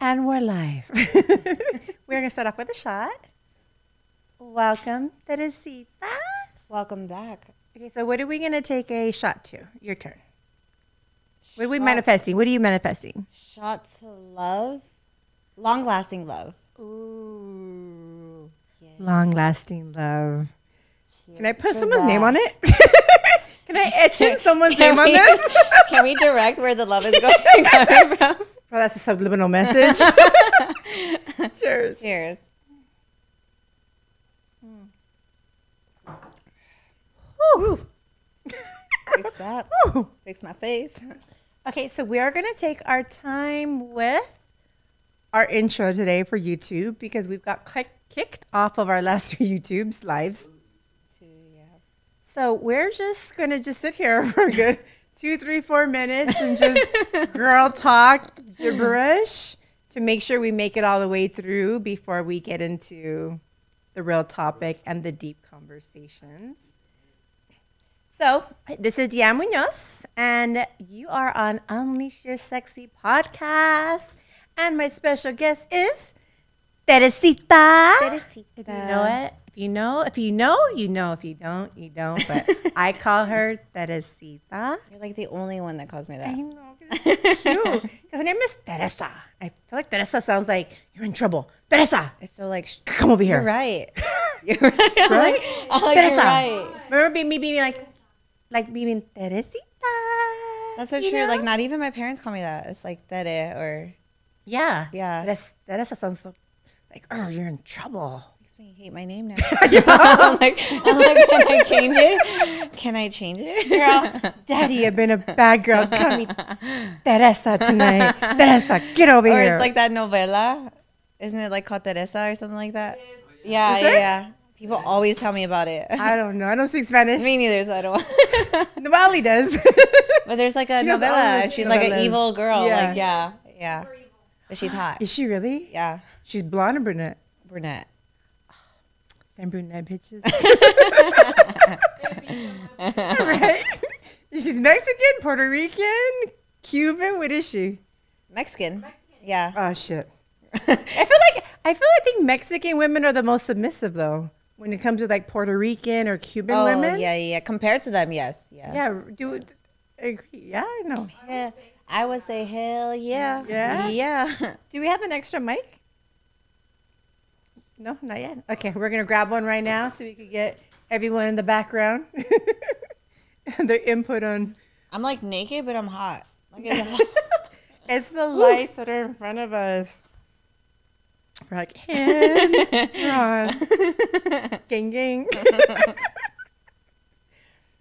And we're live. we're going to start off with a shot. Welcome, Teresita. Welcome back. Okay, so what are we going to take a shot to? Your turn. What are we manifesting? What are you manifesting? Shot to love, long lasting love. Ooh. Long lasting love. Can I put to someone's name on it? Can I etch in someone's Can name on this? Can we direct where the love is going coming from? Well, that's a subliminal message. Cheers. Cheers. Whew. Fix that. Fix my face. Okay, so we are going to take our time with our intro today for YouTube because we've got kick- kicked off of our last three YouTube's lives. So we're just going to just sit here for a good two, three, four minutes and just girl talk gibberish to make sure we make it all the way through before we get into the real topic and the deep conversations. So, this is Diane Munoz, and you are on Unleash Your Sexy podcast. And my special guest is Teresita. Teresita. If you know it, you know, if you know, you know. If you don't, you don't. But I call her Teresita. You're like the only one that calls me I that. know, it's so cute. Because her name is Teresa. I feel like Teresa sounds like you're in trouble. Teresa, It's so like, sh- come over here. you're right. You're right. I'm Right? like, I'm like, Teresa. you're right. Remember being me being like, like being Teresita. That's so true. know? Like, not even my parents call me that. It's like Tere or Yeah. Yeah. Teresa, Teresa sounds so like, oh, you're in trouble. Makes me hate my name now. I'm like, I'm like, can I change it? Can I change it? Girl, daddy, you've been a bad girl. Call me Teresa tonight. Teresa, get over here. Or here. it's like that novela. Isn't it like called Teresa or something like that? Yeah, Is yeah, it? yeah. People always tell me about it. I don't know. I don't speak Spanish. me neither, so I don't. Nobody does. but there's like a She does all novela. the and She's like an novellas. evil girl. Yeah. Like yeah, yeah. But she's hot. Is she really? Yeah, She's blonde or brunette? brunette. Them brunette bitches. right? She's Mexican, Puerto Rican, Cuban. What is she? Mexican. Yeah. Oh shit. I feel like I feel I think Mexican women are the most submissive though. When it comes to like Puerto Rican or Cuban women. Oh women. yeah, yeah. Compared to them, yes, yeah. Yeah, do agree. Yeah, I know. Yeah. I would say hell yeah. Yeah? Yeah. Do we have an extra mic? No, not yet. Okay, we're gonna grab one right now so we can get everyone in the background and their input on. I'm like naked, but I'm hot. Like, it's- It's the lights that are in front of us. We're like, and on. gang, gang.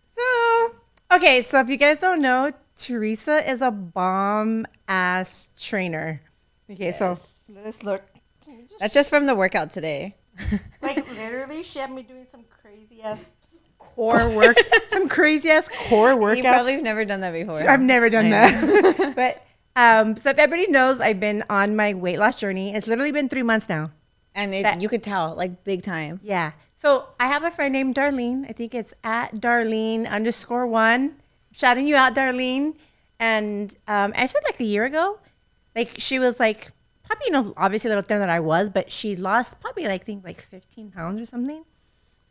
so, okay, so if you guys don't know, Teresa is a bomb ass trainer. Okay, so let's look. That's just from the workout today. Like literally, she had me doing some crazy ass core work, some crazy ass core You workouts. probably have never done that before. I've never done that. but um, so if everybody knows, I've been on my weight loss journey. It's literally been three months now. And it, That- you could tell, like big time. Yeah. So I have a friend named Darlene. I think it's at Darlene underscore one. Shouting you out, Darlene. And um, I said like a year ago, like she was like probably you know obviously a little thinner than I was, but she lost probably like I think like 15 pounds or something.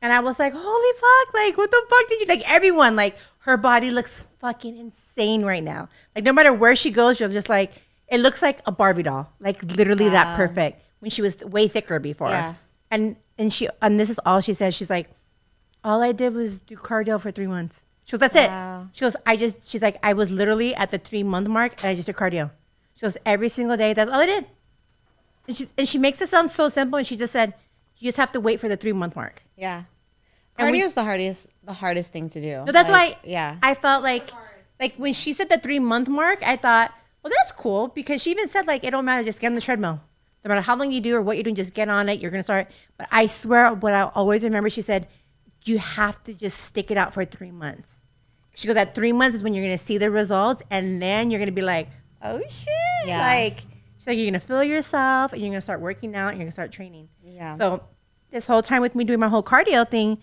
And I was like, holy fuck, like what the fuck did you like everyone, like her body looks fucking insane right now. Like no matter where she goes, you're just like it looks like a Barbie doll. Like literally that perfect. When she was way thicker before. Yeah. And and she and this is all she says. She's like, all I did was do cardio for three months. She goes, that's Wow. it. She goes, I just she's like, I was literally at the three month mark and I just did cardio. She goes, every single day, that's all I did. And she's and she makes it sound so simple and she just said, You just have to wait for the three month mark. Yeah. And we- Cardio is the hardest, the hardest thing to do. No, that's Like, why Yeah. I felt like like when she said the three month mark, I thought, well, that's cool because she even said like it don't matter, just get on the treadmill. No matter how long you do or what you're doing, just get on it. You're gonna start. But I swear, what I always remember, she said, you have to just stick it out for three months. She goes, at three months is when you're gonna see the results, and then you're gonna be like, oh shit, Yeah. like like you're gonna feel yourself, and you're gonna start working out, and you're gonna start training. Yeah. So this whole time with me doing my whole cardio thing,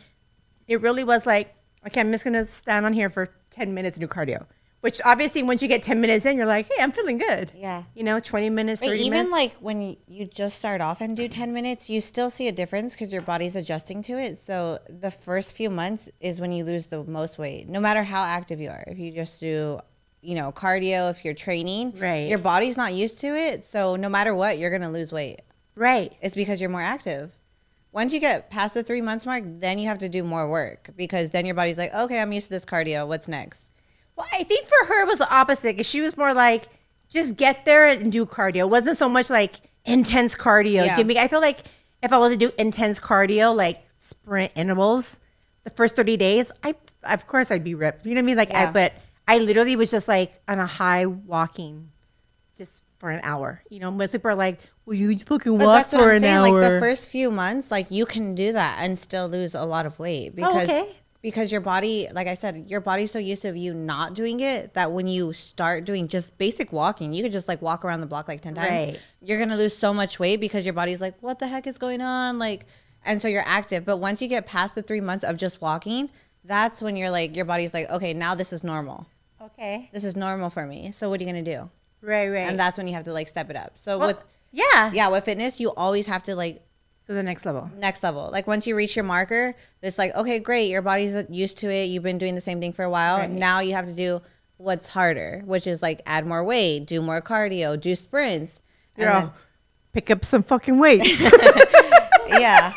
it really was like, okay, I'm just gonna stand on here for 10 minutes and do cardio. Which obviously, once you get 10 minutes in, you're like, hey, I'm feeling good. Yeah. You know, 20 minutes, But 30 even minutes. like when you just start off and do 10 minutes, you still see a difference because your body's adjusting to it. So the first few months is when you lose the most weight, no matter how active you are. If you just do, you know, cardio, if you're training, Right. your body's not used to it. So no matter what, you're going to lose weight. right. It's because you're more active. Once you get past the three months mark, then you have to do more work because then your body's like, okay, I'm used to this cardio. What's next? Well, I think for her it was the opposite because she was more like, just get there and do cardio. It wasn't so much like intense cardio. Yeah. Give me. I feel like if I was to do intense cardio, like sprint intervals, the first thirty days, I of course I'd be ripped. You know what I mean? Like, I, Yeah. but I literally was just like on a high walking, just for an hour. You know, most people are like, "Well, you fucking But walk for I'm an saying. hour." Like the first few months, like you can do that and still lose a lot of weight oh, because okay. because your body, like I said, your body's so used to you not doing it that when you start doing just basic walking, you could just like walk around the block like ten times. Right. You're gonna lose so much weight because your body's like, what the heck is going on? Like, and so you're active. But once you get past the three months of just walking, that's when you're like, your body's like, okay, now this is normal. Okay, This is normal for me. So what are you gonna do? right, right, And that's when you have to like step it up. So Well, with yeah, yeah, with fitness, you always have to like to the next level. next level. Like once you reach your marker, it's like, okay, great, your body's uh, used to it. You've been doing the same thing for a while. Right. Now you have to do what's harder, which is like add more weight, do more cardio, do sprints. Girl, pick up some fucking weights. yeah.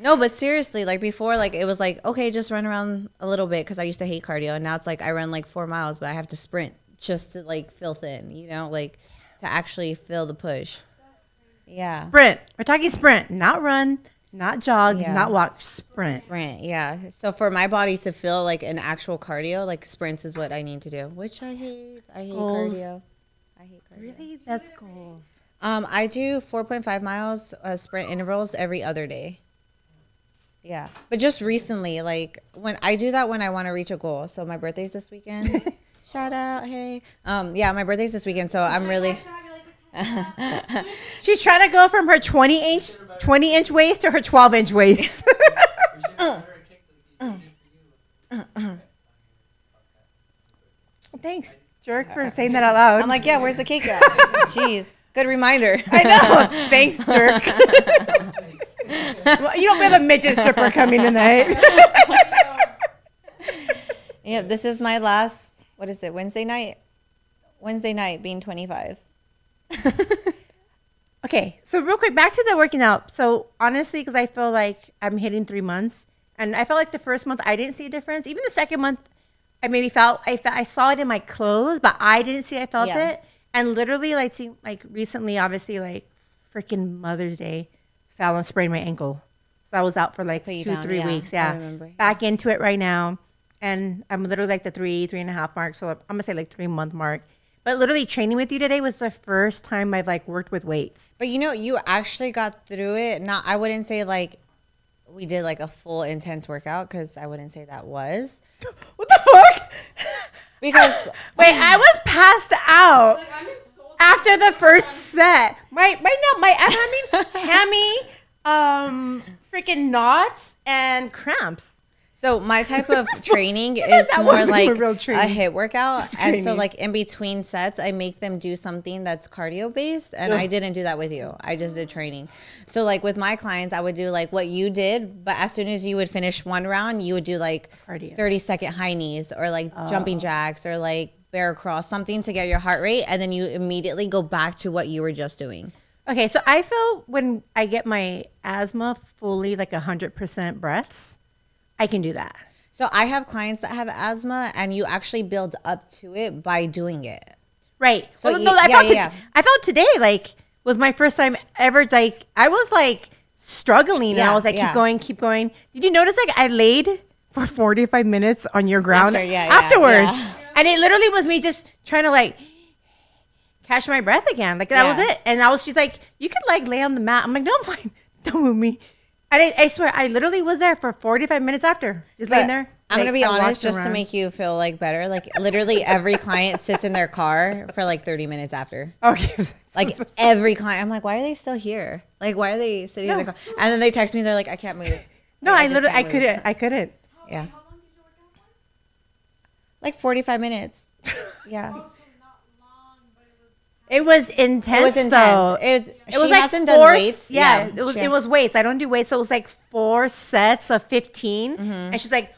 No, but seriously, like before, like it was like, okay, just run around a little bit because I used to hate cardio. And now it's like I run like four miles, but I have to sprint just to like feel thin, you know, like to actually feel the push. Yeah. sprint. We're talking sprint, not run, not jog, Yeah. not walk. Sprint. Sprint, yeah. So for my body to feel like an actual cardio, like sprints is what I need to do, which I hate. I hate Goals. cardio. I hate cardio. Really? That's goals. Um, I do 4.5 miles uh, sprint intervals every other day. Yeah, but just recently, like when I do that when I want to reach a goal. So my birthday's this weekend. Shout out, hey. Um, yeah, my birthday's this weekend, so I'm really. She's trying to go from her 20 inch 20 inch waist to her 12 inch waist. Thanks, jerk, for saying that out loud. I'm like, yeah, where's the cake at? Jeez, good reminder. I know. Thanks, jerk. Well, you don't have a midget stripper coming tonight. Yeah, this is my last. What is it? Wednesday night. Wednesday night being 25. Okay, so real quick, back to the working out. So honestly, because I feel like I'm hitting three months, and I felt like the first month I didn't see a difference. Even the second month, I maybe felt I felt, I saw it in my clothes, but I didn't see I felt Yeah. it. And literally, like see, like recently, obviously, like freaking Mother's Day, fell and sprained my ankle. So I was out for like Put two, down, three yeah, weeks. Yeah, remember, yeah. back into it right now, and I'm literally like the three, three and a half mark. So I'm gonna say like three month mark. But literally, training with you today was the first time I've like worked with weights. But you know, you actually got through it. Not, I wouldn't say like we did like a full intense workout because I wouldn't say that was What the fuck? because Wait, I was passed out after the first set. My right now, my I'm having hammy, um, freaking knots and cramps. so my type of training is more like a a HIIT workout, and so like in between sets, I make them do something that's cardio based, and I didn't do that with you. I just did training. So like with my clients, I would do like what you did, but as soon as you would finish one round, you would do like Cardio. 30 second high knees or like jumping Oh. jacks or like bear crawl, something to get your heart rate, and then you immediately go back to what you were just doing. Okay, so I feel when I get my asthma fully like hundred percent breaths, I can do that. So I have clients that have asthma, and you actually build up to it by doing it. Right. So you- no, I yeah, felt yeah, to- yeah. I felt today like was my first time ever like I was like struggling and I was like keep going, keep going. Did you notice like I laid for 45 minutes on your ground After, yeah, yeah, afterwards. yeah. And it literally was me just trying to like catch my breath again. Like that was it. And I was she's like, you could like lay on the mat. I'm like, no, I'm fine. Don't move me. And I, I swear, I literally was there for 45 minutes after, just laying there. I'm gonna Like, be I honest, just to make you feel like better. Like literally every client sits in their car for like 30 minutes after. Okay. Like every client, I'm like, why are they still here? Like, why are they sitting in No. their car? And then they text me, they're like, I can't move. no, Like, I just literally, I couldn't. I couldn't. Yeah. Like 45 minutes. Yeah. It was intense. It was intense. Though. It, It she was like hasn't four. done weights. Yeah, it was. she- It was weights. I don't do weights, so it was like four sets of 15 Mm-hmm. and she's like,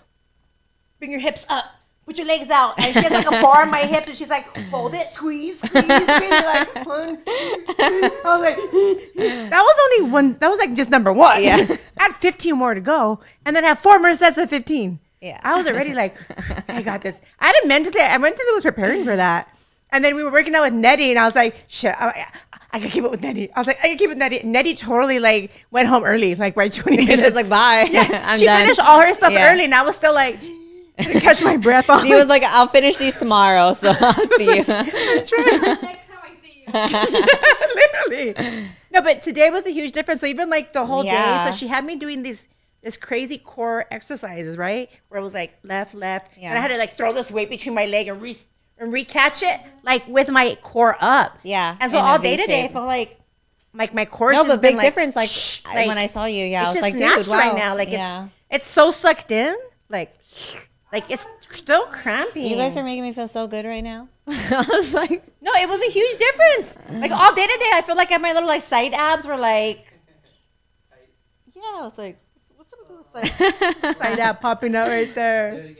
"Bring your hips up." Put your legs out, and she has like a bar on my hips, and she's like, "Hold it, squeeze, squeeze, squeeze." Like one, two. I was like, "That was only one. That was like just number one. Yeah. I had 15 more to go, and then I have four more sets of 15. Yeah. I was already like, I got this. I had a mentally, I went mentally was preparing for that. And then we were working out with Nettie, and I was like, shit, I, I gotta keep it with Nettie. I was like, I gotta keep it with Nettie. Nettie totally like went home early, like by 20 minutes. She's like, bye. Yeah. She done. finished all her stuff Yeah. early, and I was still like, to catch my breath on. She was like, I'll finish these tomorrow, so I'll see you. That's right. Next time I see you. literally. No, but today was a huge difference. So even like the whole day, so she had me doing these this crazy core exercises, right? Where it was like left, left, and I had to like throw this weight between my leg and re and recatch it like with my core up. Yeah, And so in a all day today, I felt like like my core. No, just but been, big like, difference. Like, like, when I saw you, yeah, I it's was just like, snatched dude, wow. right now. Like yeah. it's it's so sucked in, like like it's still cramping. You guys are making me feel so good right now. I was like, No, it was a huge difference. Like all day today, I feel like my little like side abs were like, yeah, I was like, what's up with those side, side ab popping out right there?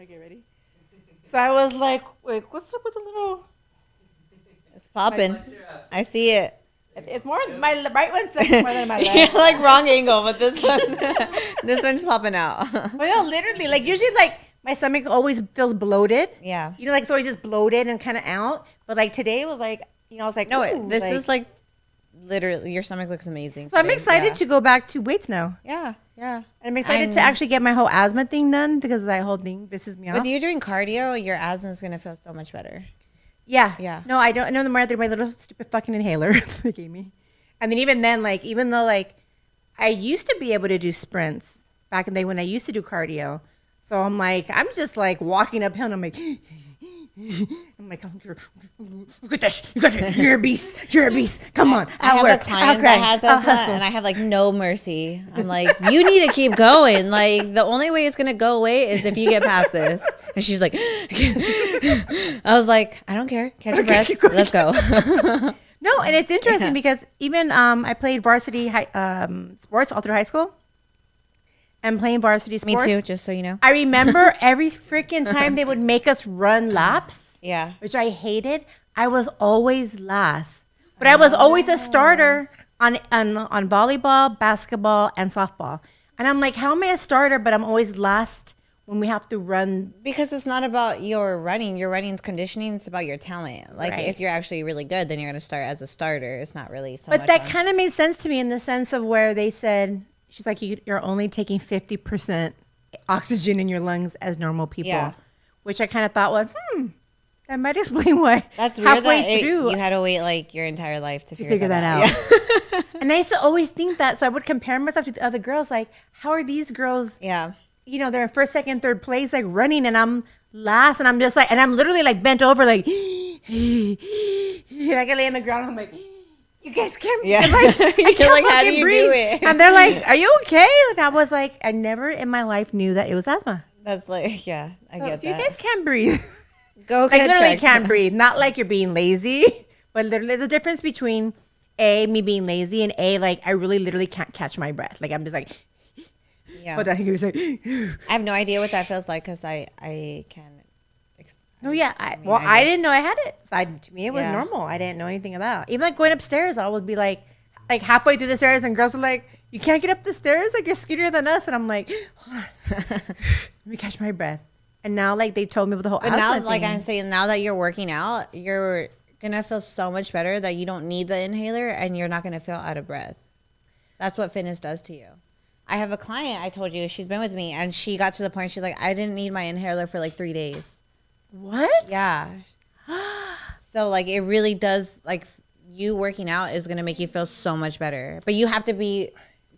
Okay, ready? So I was like, wait, what's up with the little? it's popping. I see it. It's more my right one's like more than my left. like wrong angle, but this one, this one's popping out. well, no, literally, like usually, like my stomach always feels bloated. yeah. You know, like it's always just bloated and kind of out. But like today was like, you know, I was like, No, it, this is like literally your stomach looks amazing. So I'm excited yeah. to go back to weights now. Yeah, yeah. And I'm excited to actually get my whole asthma thing done because that whole thing pisses me off. With you doing cardio, your asthma is gonna feel so much better. Yeah. Yeah. No, I don't know the more I did my little stupid fucking inhaler they gave me. And then even then, like, even though like I used to be able to do sprints back in the day when I used to do cardio. So I'm like, I'm just like walking uphill and I'm like I'm like, look at this. You got it. You're a beast. You're a beast. Come on. I I'll have work. a client I'll grind. that has I'll hustle. and I have like no mercy. I'm like, you need to keep going. Like the only way it's gonna go away is if you get past this. And she's like, I was like, I don't care. Catch your breath. going. Let's go. No, and it's interesting Yeah. because even um, I played varsity high, um, sports all through high school. And playing varsity sports. Me too. Just so you know. I remember every freaking time they would make us run laps, Yeah. which I hated. I was always last, but I was always a starter on on on volleyball, basketball, and softball. And I'm like, how am I a starter, but I'm always last when we have to run? Because it's not about your running. Your running's conditioning. It's about your talent. Like Right. if you're actually really good, then you're gonna start as a starter. It's not really so But that kind of made sense to me in the sense of where they said she's like you, you're only taking 50% oxygen in your lungs as normal people Yeah. which i kind of thought well hmm that might explain why That's weird halfway that it- through you had to wait like your entire life to, to figure that out and i used to always think that so i would compare myself to the other girls like how are these girls Yeah. you know they're in first second third place like running and i'm last and i'm just like and i'm literally like bent over like and i can lay on the ground i'm like you guys can't Yeah. Like, I You're can't like, how do you do breathe. it? and they're like are you okay and i was like i never in my life knew that it was asthma That's like yeah. I so get if that. you guys can't breathe Go like literally checked. can't breathe not like you're being lazy but literally there's a difference between a me being lazy and a like i really literally can't catch my breath like i'm just like Yeah. but then he was like I have no idea what that feels like because I I can. No, yeah. I, mean, well, I I, didn't know I had it. So I, to me, it was Yeah. normal. I didn't know anything about. Even like going upstairs, I would be like, like halfway through the stairs, and girls are like, "You can't get up the stairs. Like you're skinnier than us." And I'm like, "Let me catch my breath." And now, like they told me with the whole. But now, asthma like. I'm saying, now that you're working out, you're gonna feel so much better that you don't need the inhaler and you're not gonna feel out of breath. That's what fitness does to you. I have a client. I told you she's been with me, and she got to the point she's like, I didn't need my inhaler for like three days. What? Yeah. so like it really does like you working out is gonna make you feel so much better. But you have to be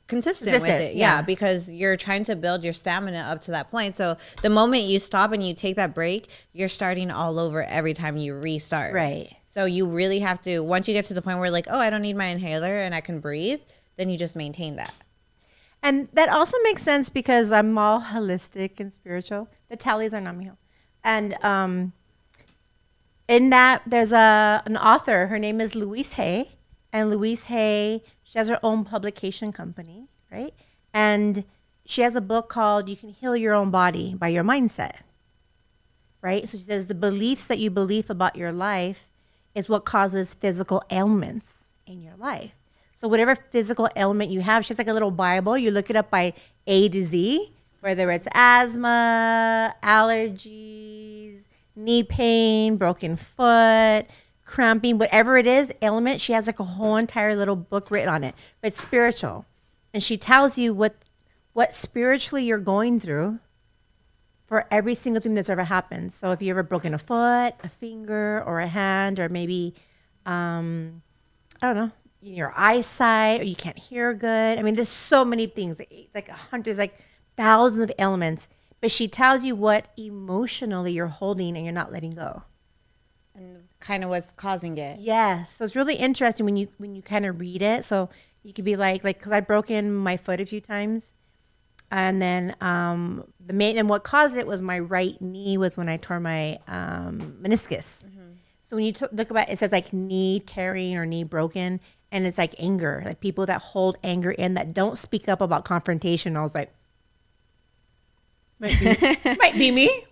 consistent, Consistent, with it. Yeah, yeah. because you're trying to build your stamina up to that point. So the moment you stop and you take that break, you're starting all over every time you restart. Right. So you really have to once you get to the point where like, oh, I don't need my inhaler and I can breathe, then you just maintain that. And that also makes sense because I'm all holistic and spiritual. The tallies are not me. And um, in that there's a an author. Her name is Louise Hay, and Louise Hay she has her own publication company, right? And she has a book called "You Can Heal Your Own Body by Your Mindset." Right. So she says the beliefs that you believe about your life is what causes physical ailments in your life. So whatever physical ailment you have, she's like a little Bible. You look it up by A to Z, whether it's asthma, allergies, knee pain, broken foot, cramping, whatever it is, ailment. She has like a whole entire little book written on it, but it's spiritual, and she tells you what what spiritually you're going through for every single thing that's ever happened. So if you ever broken a foot, a finger, or a hand, or maybe, um, I don't know, your eyesight, or you can't hear good. I mean, there's so many things, like, like a hundred, like thousands of elements. But she tells you what emotionally you're holding and you're not letting go. And kind of what's causing it. Yes. So it's really interesting when you when you kind of read it. So you could be like like because I've broken my foot a few times, and then um, the main and what caused it was my right knee was when I tore my um, meniscus. So when you t- look about it, it says like knee tearing or knee broken, and it's like anger, like people that hold anger in that don't speak up about confrontation. I was like, might be, might be me,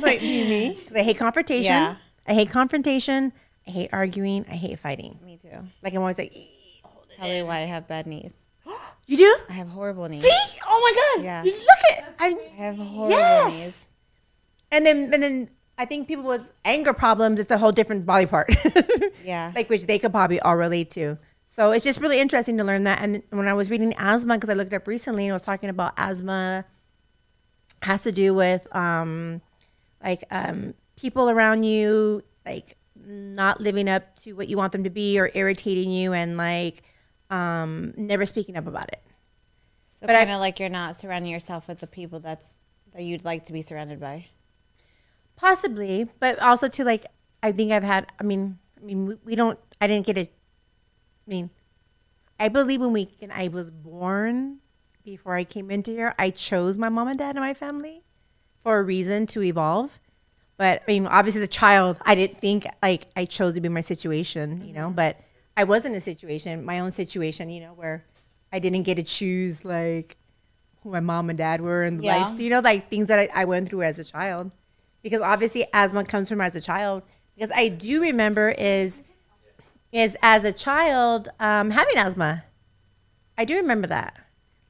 might be me, because I hate confrontation. Yeah. I hate confrontation. I hate arguing. I hate fighting. Me too. Like I'm always like, "Ee, Probably why I have bad knees. you do? I have horrible knees. See? Oh my god! Yeah. You look at I, I have horrible yes. knees. And then and then I think people with anger problems, it's a whole different body part. Yeah. like which they could probably all relate to. So it's just really interesting to learn that. And when I was reading asthma, because I looked it up recently and I was talking about asthma has to do with um, like um, people around you like not living up to what you want them to be or irritating you and like um, never speaking up about it. So kind of like you're not surrounding yourself with the people that's that you'd like to be surrounded by. Possibly, but also too like I think I've had. I mean, I mean, we, we don't. I didn't get it. I mean, I believe when we when I was born, before I came into here, I chose my mom and dad and my family for a reason to evolve. But I mean, obviously, as a child, I didn't think like I chose to be my situation, you know. But I was in a situation, my own situation, you know, where I didn't get to choose like who my mom and dad were and Yeah. life, you know, like things that I, I went through as a child. Because obviously, asthma comes from as a child. Because I do remember is is as a child um, having asthma. I do remember that.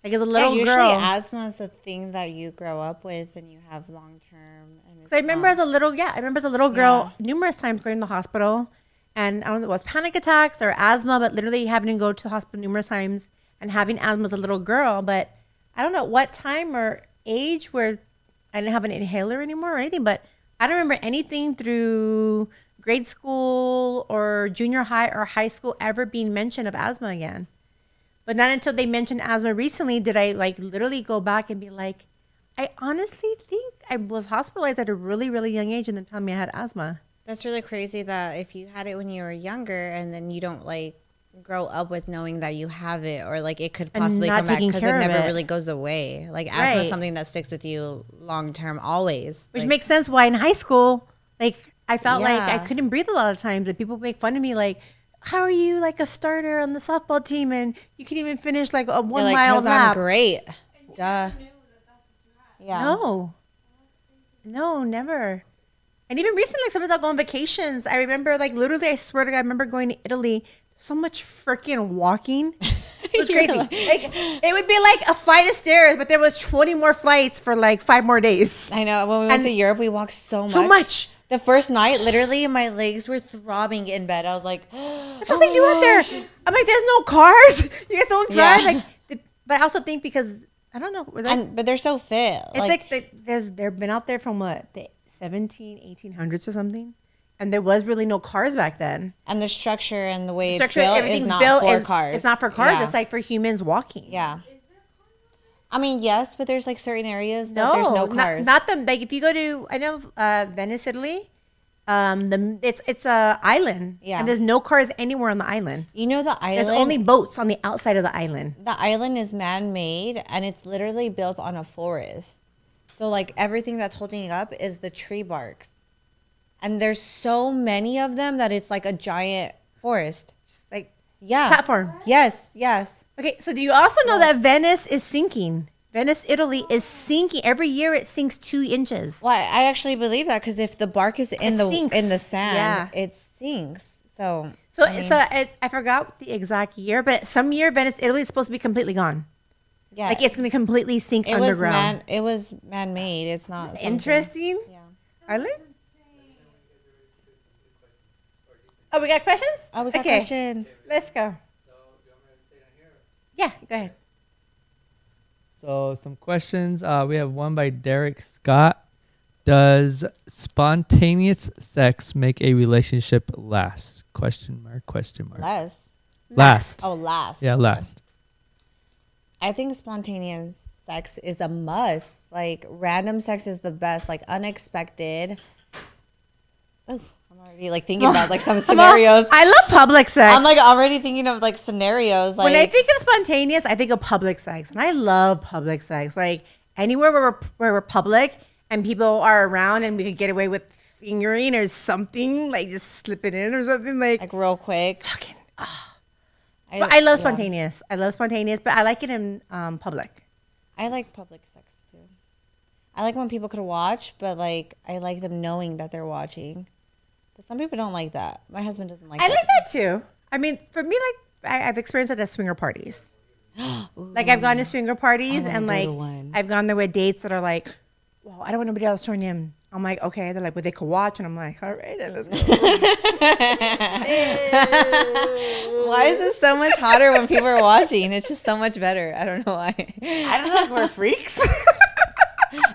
Like as a little yeah, usually girl. asthma is a thing that you grow up with and you have long term. So I remember as a little, yeah, I remember as a little girl numerous times going to the hospital, and I don't know if it was panic attacks or asthma, but literally having to go to the hospital numerous times and having asthma as a little girl. But I don't know what time or age where I didn't have an inhaler anymore or anything, but I don't remember anything through grade school or junior high or high school ever being mentioned of asthma again. But not until they mentioned asthma recently did I like literally go back and be like, I honestly think I was hospitalized at a really, really young age and then tell me I had asthma. That's really crazy that if you had it when you were younger and then you don't like grow up with knowing that you have it or like it could possibly come back because it never it. really goes away. Like asthma is something that sticks with you long term always. Which Like, makes sense why in high school, like I felt like I couldn't breathe a lot of times and people make fun of me like, how are you like a starter on the softball team and you can even finish like a you're one like, mile 'Cause lap? I'm great. Duh. Yeah. No. No, never. And even recently, sometimes I'll go on vacations. I remember, like, literally, I swear to God, I remember going to Italy. So much freaking walking. It was crazy. like- Like, it would be like a flight of stairs, but there was 20 more flights for like five more days. I know. When we went And- to Europe, we walked so much. So much. The first night, literally, my legs were throbbing in bed. I was like, That's what they do out there. I'm like, there's no cars. You guys don't drive. Yeah. Like, the, but I also think because, I don't know. and but they're so fit. It's like, they, there's they've been out there from what the 17, 1800s or something, and there was really no cars back then. and the structure and the way Structure, it's built everything's is not built. for is- cars. It's not for cars. Yeah. It's like for humans walking. yeah. I mean, yes, but there's like certain areas that there's no not, cars. not the Like if you go to, I know uh, Venice, Italy. Um, the it's it's a island. Yeah. and there's no cars anywhere on the island. you know, the island. There's only boats on the outside of the island. the island is man-made and it's literally built on a forest. So like everything that's holding it up is the tree barks. And there's so many of them that it's like a giant forest. Just like Yeah. platform. Yes, yes. Okay, so do you also know that Venice is sinking? Venice, Italy is sinking. Every year it sinks two inches. Well, I actually believe that because if the bark is in It the sinks. in the sand, Yeah. it sinks. So So, I mean, so I, I forgot the exact year, but some year Venice, Italy is supposed to be completely gone. yeah, Like it's going to completely sink it was underground. man it was man made. It's not something- Interesting. Yeah. Arliss? Oh, we got questions? Oh, we got okay, questions. Let's go. Yeah, go ahead. So some questions. Uh, we have one by Derek Scott. Does spontaneous sex make a relationship last? Question mark. Question mark. Less. Last. Oh, last. Yeah, last. I think spontaneous sex is a must. Like random sex is the best. Like unexpected. Oh, I'm already like thinking about like some scenarios. I love public sex. I'm like already thinking of like scenarios. Like when I think of spontaneous, I think of public sex, and I love public sex. Like anywhere where we're, where we're public and people are around, and we could get away with fingering or something, like just slip it in or something. Like, like real quick. fucking. But I love yeah. spontaneous. I love spontaneous, but I like it in um, public. I like public sex too. I like when people could watch, but like I like them knowing that they're watching. But some people don't like that. My husband doesn't like. I that. like that too. I mean, for me, like I, I've experienced it at swinger parties. like I've gone to swinger parties oh, and like. I've gone there with dates that are like, well, I don't want nobody else join in. I'm like, okay. They're like, well, they could watch, and I'm like, all right, then let's go. Why is this so much hotter when people are watching? It's just so much better. I don't know why. I don't know if we're freaks.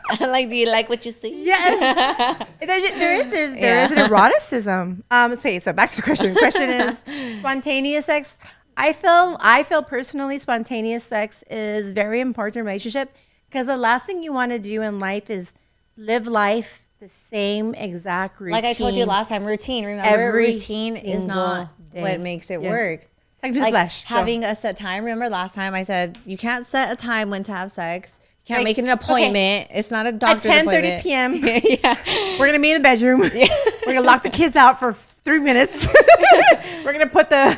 like, do you like what you see? yeah, there, there is there's, there is Yeah. an eroticism. Um, say so. Back to the question. The Question is spontaneous sex. I feel I feel personally spontaneous sex is very important in a relationship because the last thing you want to do in life is live life the same exact routine. Like I told you last time, routine. Remember, Every routine is not day. what makes it Yeah. work. Talking to the Like flesh. Having a set time. Remember last time I said you can't set a time when to have sex. Can't Like, make it an appointment. It's not a at doctor's 10 appointment. p.m. yeah. We're gonna meet in the bedroom. Yeah. We're gonna lock the kids out for three minutes. We're gonna put the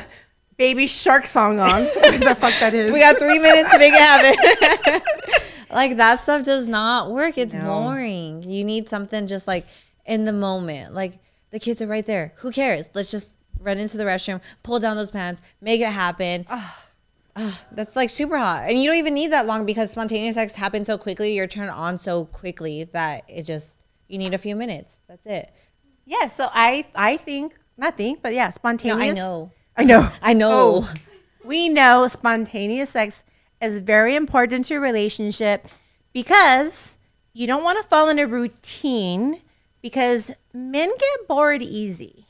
baby shark song on. What the fuck that is? We got three minutes to make it happen. like that stuff does not work. It's No. boring. You need something just like in the moment. Like the kids are right there. Who cares? Let's just run into the restroom, pull down those pants, make it happen. Ah, that's like super hot. And you don't even need that long because spontaneous sex happens so quickly. You're turned on so quickly that it just, you need a few minutes. That's it. yeah. So I I think not think, but yeah, spontaneous. No. I know. I know. I know. Oh, we know spontaneous sex is very important to your relationship because you don't want to fall in a routine because men get bored easy.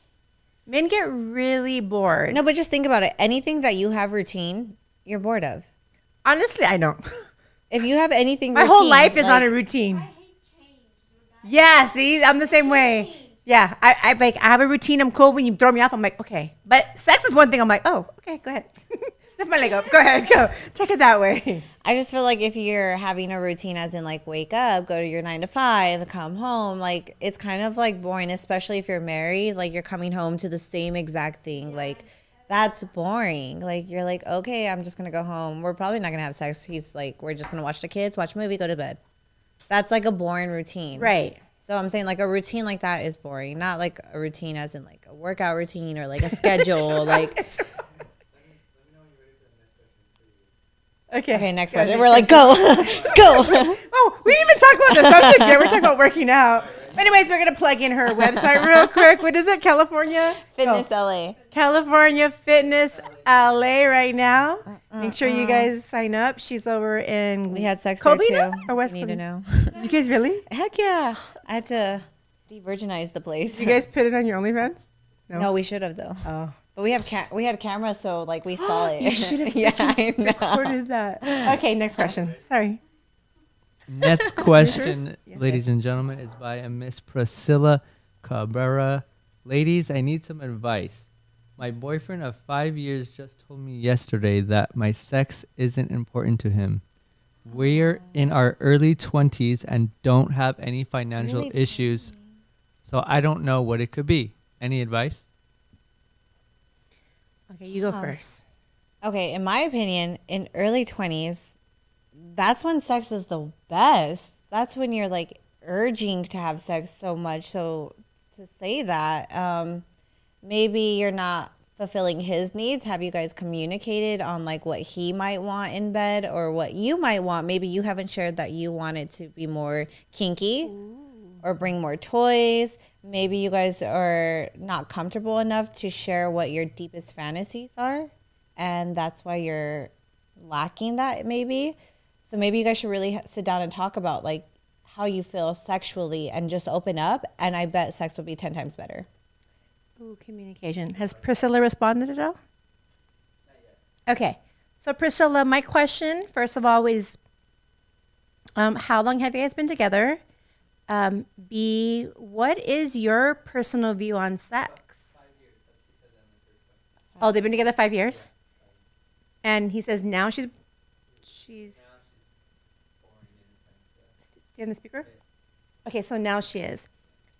Men get really bored. No, but just think about it. Anything that you have routine, you're bored of. Honestly, I don't. If you have anything, My whole life is on a routine. Yeah, see, I'm the same way. Yeah, I, I like I have a routine. I'm cool when you throw me off. I'm like, okay, but sex is one thing. I'm like, oh, okay, go ahead. Lift my leg up. Go ahead, go. Check it that way. I just feel like if you're having a routine, as in like wake up, go to your nine to five, come home, like it's kind of like boring, especially if you're married. Like you're coming home to the same exact thing. Like that's boring. Like you're like, okay, I'm just gonna go home. We're probably not gonna have sex. He's like, we're just gonna watch the kids, watch a movie, go to bed. That's like a boring routine. Right. So I'm saying like a routine like that is boring, not like a routine as in like a workout routine or like a schedule. like Okay. okay, next question. We're like, go, go. Oh, we didn't even talk about the subject yet. We're talking about working out. Anyways, we're gonna plug in her website real quick. What is it? California Fitness Go. LA. California Fitness LA right now. Make sure you guys sign up. She's over in We had sex Covina too. or West You need to know. You guys really? Heck yeah! I had to de-virginize the place. You guys put it on your OnlyFans? No, we should have though. Oh. But we have ca- we had cameras, so like we saw it. You should have yeah, I know. recorded that. Okay, next question. Sorry. Next question, ladies and gentlemen, is by a Miss Priscilla Cabrera. Ladies, I need some advice. My boyfriend of five years just told me yesterday that my sex isn't important to him. We're in our early 20s and don't have any financial Early issues. So I don't know what it could be. Any advice? Okay, you go Um, first. Okay, in my opinion, in early 20s, that's when sex is the best. That's when you're like urging to have sex so much. So to say that, um, maybe you're not fulfilling his needs. Have you guys communicated on like what he might want in bed or what you might want? Maybe you haven't shared that you want it to be more kinky or bring more toys. Maybe you guys are not comfortable enough to share what your deepest fantasies are, and that's why you're lacking that. Maybe so. Maybe you guys should really sit down and talk about like how you feel sexually and just open up. And I bet sex will be ten times better. Ooh, communication. Has Priscilla responded at all? Okay. So Priscilla, my question first of all is, um, how long have you guys been together? Um, B, what is your personal view on sex? Oh, they've been together five years, and he says now she's she's. Do you have the speaker? Okay, so now she is.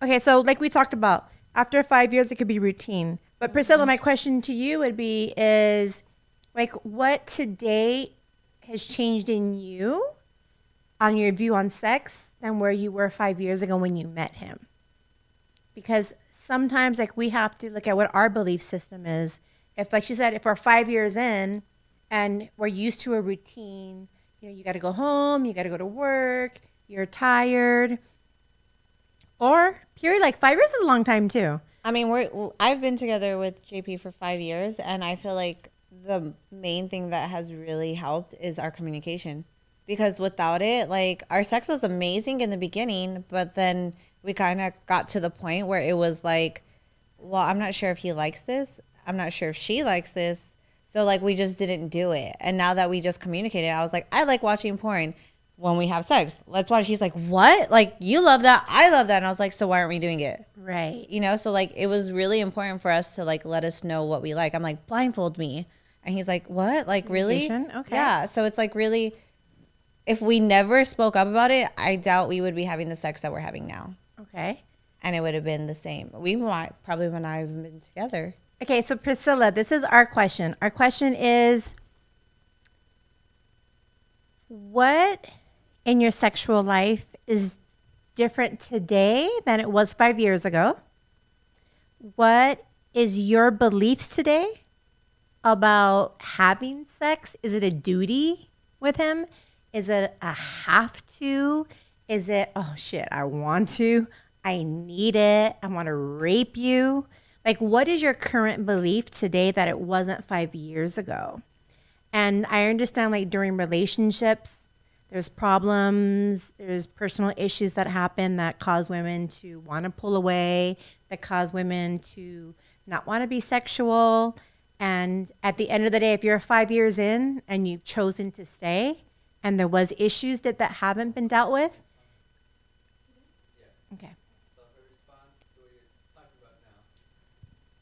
Okay, so like we talked about, after five years, it could be routine. But Priscilla, my question to you would be: is like what today has changed in you on your view on sex than where you were five years ago when you met him? Because sometimes, like, we have to look at what our belief system is. If, like she said, if we're five years in and we're used to a routine, you know, you got to go home, you got to go to work, you're tired, or period, like five years is a long time too. I mean, we're I've been together with JP for five years, and I feel like the main thing that has really helped is our communication. Because without it, like our sex was amazing in the beginning, but then we kind of got to the point where it was like, well, I'm not sure if he likes this. I'm not sure if she likes this. So like we just didn't do it. And now that we just communicated, I was like, I like watching porn when we have sex. Let's watch. He's like, what? Like you love that? I love that. And I was like, so why aren't we doing it? Right. you know so like it was really important for us to like let us know what we like i'm like blindfold me and he's like what like really Okay. yeah so it's like really if we never spoke up about it i doubt we would be having the sex that we're having now Okay. and it would have been the same we might probably when i've been together Okay, so Priscilla, this is our question. Our question is what in your sexual life is different today than it was 5 years ago? What is your beliefs today about having sex? Is it a duty with him? Is it a have to? Is it, oh shit, I want to? I need it. I want to rape you. Like, what is your current belief today that it wasn't five years ago? And I understand, like, during relationships, there's problems, there's personal issues that happen that cause women to want to pull away, that cause women to not want to be sexual. And at the end of the day, if you're five years in and you've chosen to stay and there was issues that, that haven't been dealt with, okay.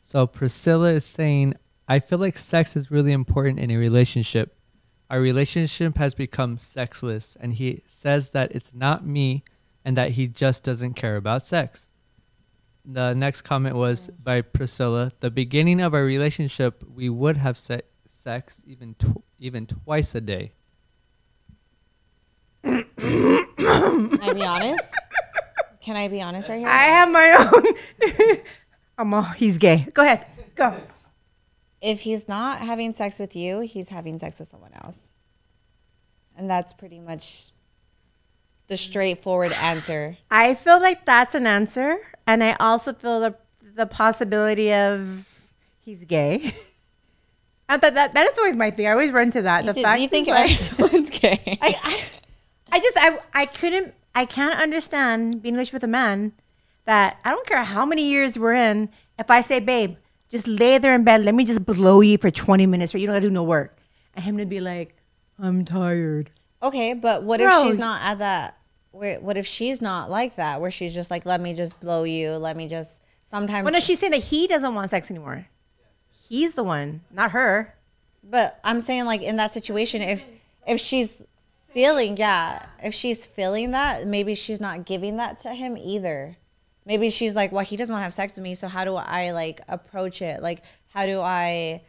So Priscilla is saying, I feel like sex is really important in a relationship. Our relationship has become sexless, and he says that it's not me and that he just doesn't care about sex. The next comment was by Priscilla. The beginning of our relationship, we would have se- sex even tw- even twice a day. Can i be honest can i be honest right here I have my own. I'm all, he's gay. Go ahead. Go. if he's not having sex with you he's having sex with someone else and that's pretty much the straightforward answer I feel like that's an answer. And I also feel the, the possibility of he's gay. I thought that that is always my thing. I always run to that. The fact you think like, everyone's gay I, I, I just I I couldn't I can't understand being relationship with a man that I don't care how many years we're in. If I say, babe, just lay there in bed, let me just blow you for 20 minutes, or you don't gotta do no work, and him to be like, I'm tired. Okay, but what if she's not at that? Where, what if she's not like that? Where she's just like, let me just blow you. Let me just. Sometimes. Well, no, she's saying that he doesn't want sex anymore. He's the one, not her. but I'm saying like in that situation, if if she's feeling, yeah, if she's feeling that, maybe she's not giving that to him either. Maybe she's like, well, he doesn't want to have sex with me, so how do I like approach it? Like, how do I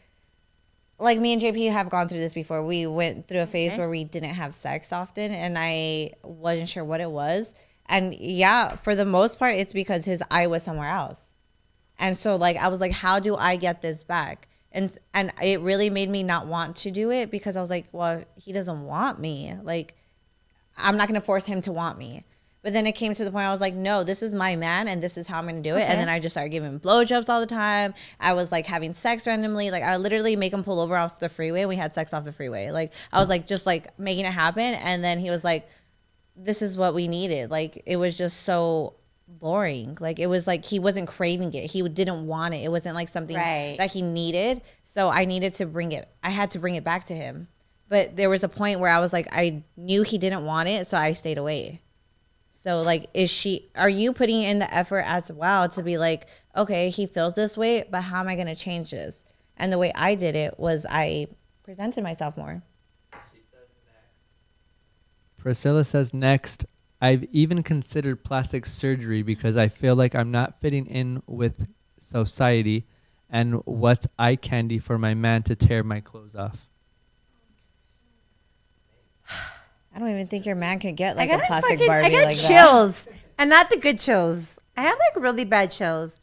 like me and JP have gone through this before. We went through a phase where we didn't have sex often and I wasn't sure what it was. And yeah, for the most part it's because his eye was somewhere else. And so like I was like how do I get this back? And and it really made me not want to do it because I was like, well, he doesn't want me. Like I'm not going to force him to want me. But then it came to the point I was like, no, this is my man and this is how I'm gonna do it. Okay. And then I just started giving him blowjobs all the time. I was like having sex randomly. Like I literally make him pull over off the freeway. We had sex off the freeway. Like I was like just like making it happen. And then he was like, This is what we needed. Like it was just so boring. Like it was like he wasn't craving it. He didn't want it. It wasn't like something Right. that he needed. So I needed to bring it. I had to bring it back to him. But there was a point where I was like, I knew he didn't want it, so I stayed away. So like is she are you putting in the effort as well to be like, okay, he feels this way, but how am I gonna change this? And the way I did it was I presented myself more. Priscilla says next, I've even considered plastic surgery because I feel like I'm not fitting in with society and what's eye candy for my man to tear my clothes off. I don't even think your man could get like a got plastic fucking, Barbie I got like that. chills, and not the good chills. I have like really bad chills.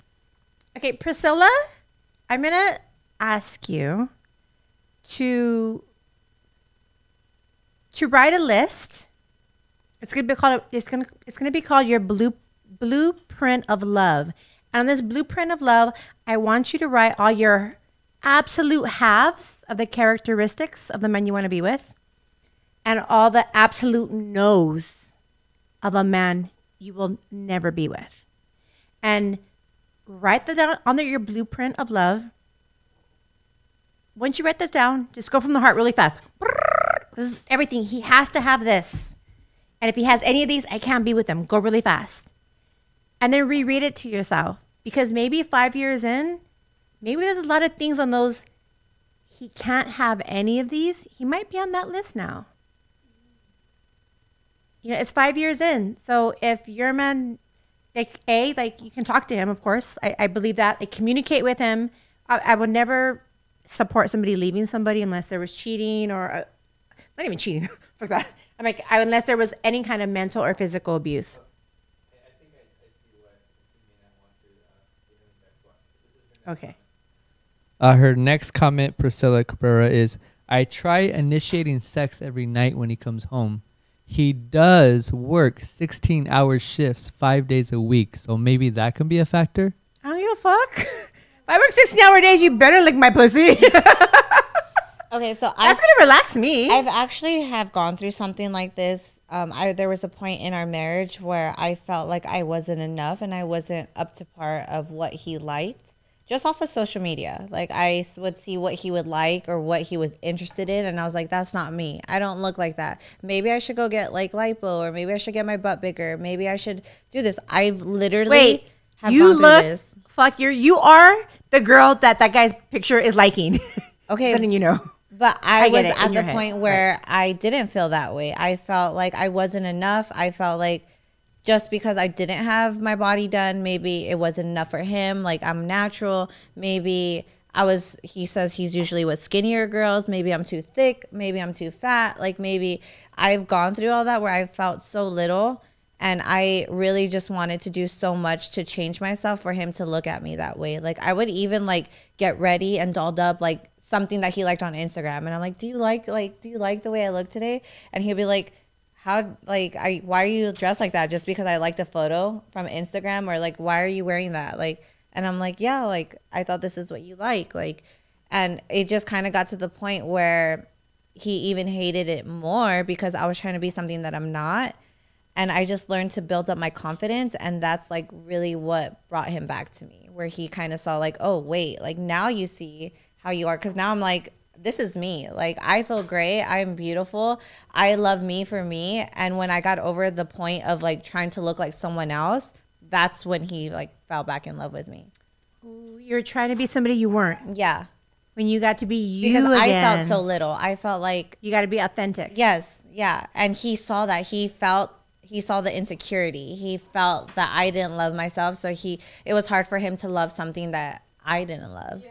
Okay, Priscilla, I'm gonna ask you to to write a list. It's gonna be called. It's gonna. It's gonna be called your blue blueprint of love. And on this blueprint of love, I want you to write all your absolute halves of the characteristics of the man you want to be with and all the absolute no's of a man you will never be with. And write that down on your blueprint of love. Once you write this down, just go from the heart really fast. This is everything. He has to have this. And if he has any of these, I can't be with him. Go really fast. And then reread it to yourself. Because maybe five years in, maybe there's a lot of things on those. He can't have any of these. He might be on that list now you know, it's five years in. So if your man, like a, like you can talk to him, of course. I, I believe that. Like communicate with him. I, I would never support somebody leaving somebody unless there was cheating or uh, not even cheating. Fuck that. I'm like, I, unless there was any kind of mental or physical abuse. Okay. Uh, her next comment, Priscilla Cabrera, is I try initiating sex every night when he comes home. He does work 16 hour shifts five days a week, so maybe that can be a factor. I don't give a fuck. if I work 16 hour days, you better lick my pussy. Okay, so I That's gonna relax me. I've actually have gone through something like this. Um, I there was a point in our marriage where I felt like I wasn't enough and I wasn't up to par of what he liked, just off of social media. Like I would see what he would like or what he was interested in, and I was like, "That's not me. I don't look like that. Maybe I should go get like lipo, or maybe I should get my butt bigger. Maybe I should do this." I've literally Wait, have you look this. fuck. You're you are the girl that that guy's picture is liking. Okay, letting you know. But I, I was it, at the head. point where I didn't feel that way. I felt like I wasn't enough. I felt like just because I didn't have my body done, maybe it wasn't enough for him. Like I'm natural. Maybe I was, he says he's usually with skinnier girls. Maybe I'm too thick. Maybe I'm too fat. Like maybe I've gone through all that where I felt so little. And I really just wanted to do so much to change myself for him to look at me that way. Like I would even like get ready and dolled up like something that he liked on Instagram. And I'm like, do you like like do you like the way I look today? And he'll be like, how like I why are you dressed like that? Just because I liked a photo from Instagram or like why are you wearing that? Like and I'm like, yeah, like I thought this is what you like. Like and it just kind of got to the point where he even hated it more because I was trying to be something that I'm not. And I just learned to build up my confidence. And that's like really what brought him back to me, where he kind of saw, like, oh, wait, like now you see how you are. Cause now I'm like, this is me. Like, I feel great. I'm beautiful. I love me for me. And when I got over the point of like trying to look like someone else, that's when he like fell back in love with me. You're trying to be somebody you weren't Yeah. when you got to be you Because I felt so little. I felt like You got to be authentic. Yes, Yeah, and he saw that. He felt he saw the insecurity. He felt that I didn't love myself, so he it was hard for him to love something that I didn't love.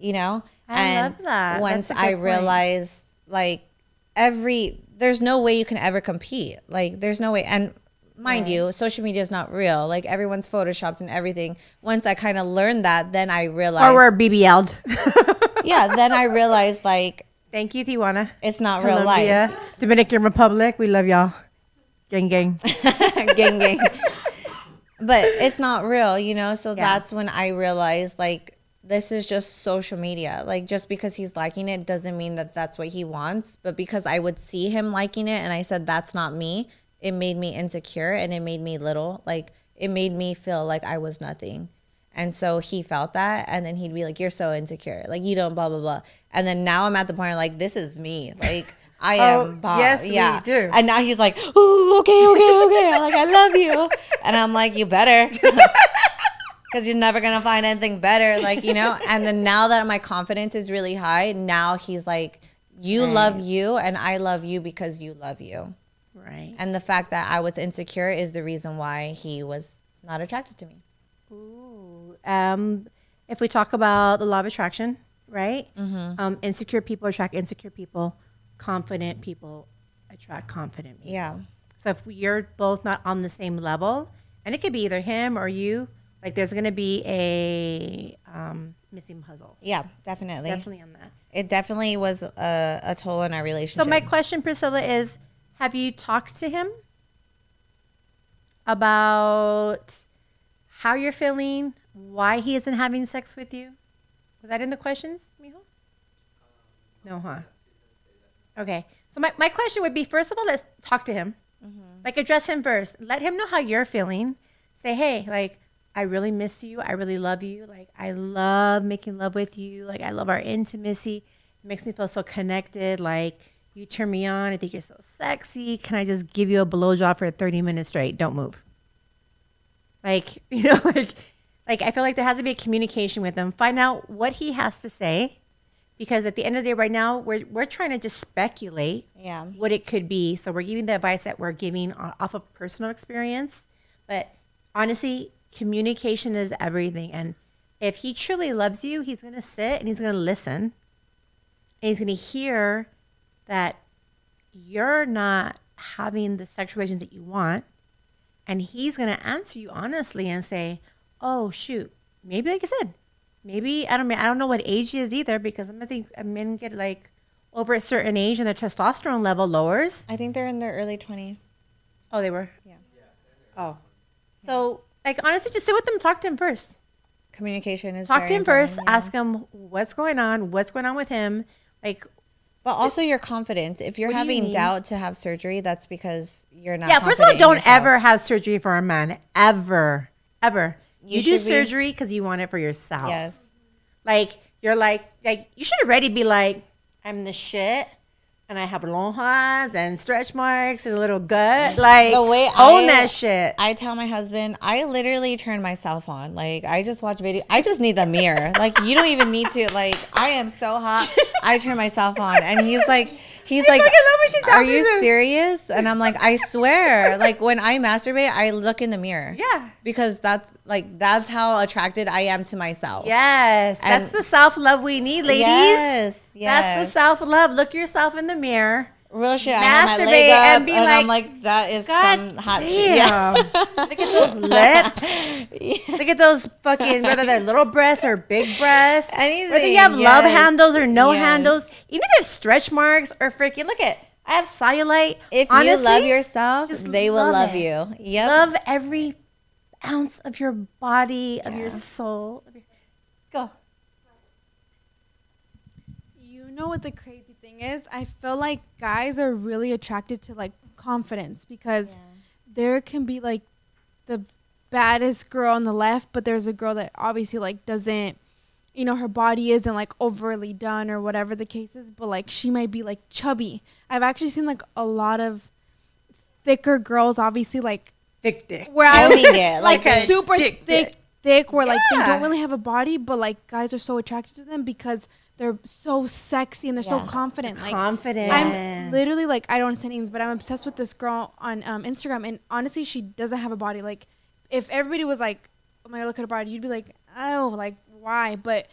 You know? I and love that. Once That's a good I point. realized like every there's no way you can ever compete. Like there's no way and mind you, social media is not real. Like everyone's photoshopped and everything. Once I kind of learned that, then I realized Or we're BBL'd. Yeah, then I realized like Thank you, Tijuana. it's not real life. Colombia, Dominican Republic. We love y'all. Gang, gang. gang gang but it's not real you know so Yeah. that's when i realized like this is just social media like just because he's liking it doesn't mean that that's what he wants but because i would see him liking it and i said that's not me it made me insecure and it made me little like it made me feel like i was nothing and so he felt that and then he'd be like you're so insecure like you don't blah blah blah and then now i'm at the point like this is me like I Oh, am boss. yes, we yeah. do. And now he's like, "Ooh, okay, okay, okay." I'm like, "I love you," and I'm like, "You better," because you're never gonna find anything better, like you know. And then now that my confidence is really high, now he's like, "You Right. love you, and I love you because you love you." Right. And the fact that I was insecure is the reason why he was not attracted to me. Ooh. Um, if we talk about the law of attraction, right? Um, insecure people attract insecure people. Confident people attract confident people. Yeah. So if you're both not on the same level, and it could be either him or you, like there's going to be a um, missing puzzle. Yeah, definitely. Definitely on that. It definitely was a, a toll on our relationship. So my question, Priscilla, is: Have you talked to him about how you're feeling, why he isn't having sex with you? Was that in the questions, Mijo? No, huh? Okay. So my, my question would be: First of all, let's talk to him. Like address him first. Let him know how you're feeling. Say, hey, like I really miss you. I really love you. Like I love making love with you. Like I love our intimacy. It makes me feel so connected. Like you turn me on. I think you're so sexy. Can I just give you a blowjob for 30 minutes straight? Don't move. Like, you know, like like I feel like there has to be a communication with him. Find out what he has to say. Because at the end of the day, right now, we're we're trying to just speculate yeah. what it could be. So we're giving the advice that we're giving off of personal experience. But honestly, communication is everything. And if he truly loves you, he's going to sit and he's going to listen. And he's going to hear that you're not having the sexual relations that you want. And he's going to answer you honestly and say, oh, shoot, maybe like I said, maybe I don't mean I don't know what age he is either because I'm gonna think uh, men get like over a certain age and their testosterone level lowers. I think they're in their early 20s. Oh, they were. Yeah. Yeah. Oh, so like honestly, just sit with them, talk to him first. Communication is Talk to him first. yeah. Ask him what's going on, what's going on with him. Like, But also your confidence. If you're do you having doubt to have surgery, that's because you're not. yeah, first of all, don't yourself. ever have surgery for a man, ever, ever. You, You do surgery because you want it for yourself. Yes. Like you're like like you should already be like I'm the shit, and I have lonjas and stretch marks and a little gut. Like The way own I- that shit. I tell my husband, I literally turn myself on. Like I just watch video. I just need the mirror. Like you don't even need to. Like I am so hot. I turn myself on, and he's like, he's like, like, I love when she tells "Are you this." serious?" And I'm like, "I swear." Like when I masturbate, I look in the mirror. Yeah. Because that's like that's how attracted I am to myself. Yes, that's the self love we need, ladies. Yes. Yes. That's the self love. Look yourself in the mirror. Real shit. I have my Masturbate leg up, and and, be I'm like, like, that is God some hot shit. damn. Look at those lips. Look at those fucking whether they're little breasts or big breasts. Anything. Whether you have love handles or no Yes. handles, even if stretch marks or freaking look at I have cellulite. If Honestly, you love yourself, just they will love love you. Yep. love every ounce of your body, of Yeah. your soul. Go. You know what the crazy thing is? I feel like guys are really attracted to like confidence because there can be like the baddest girl on the left, but there's a girl that obviously like doesn't you know, her body isn't like overly done or whatever the case is, but like she might be like chubby. I've actually seen like a lot of thicker girls, obviously like Thick dick. where I Owning it, like, like a super dick thick, dick. thick, where like they don't really have a body, but like guys are so attracted to them because they're so sexy and they're so Yeah. confident. Like Confident. I'm literally like I don't say names, but I'm obsessed with this girl on um, Instagram, and honestly, she doesn't have a body. Like, if everybody was like, "Oh my god, look at her body," you'd be like, "Oh, like why?" But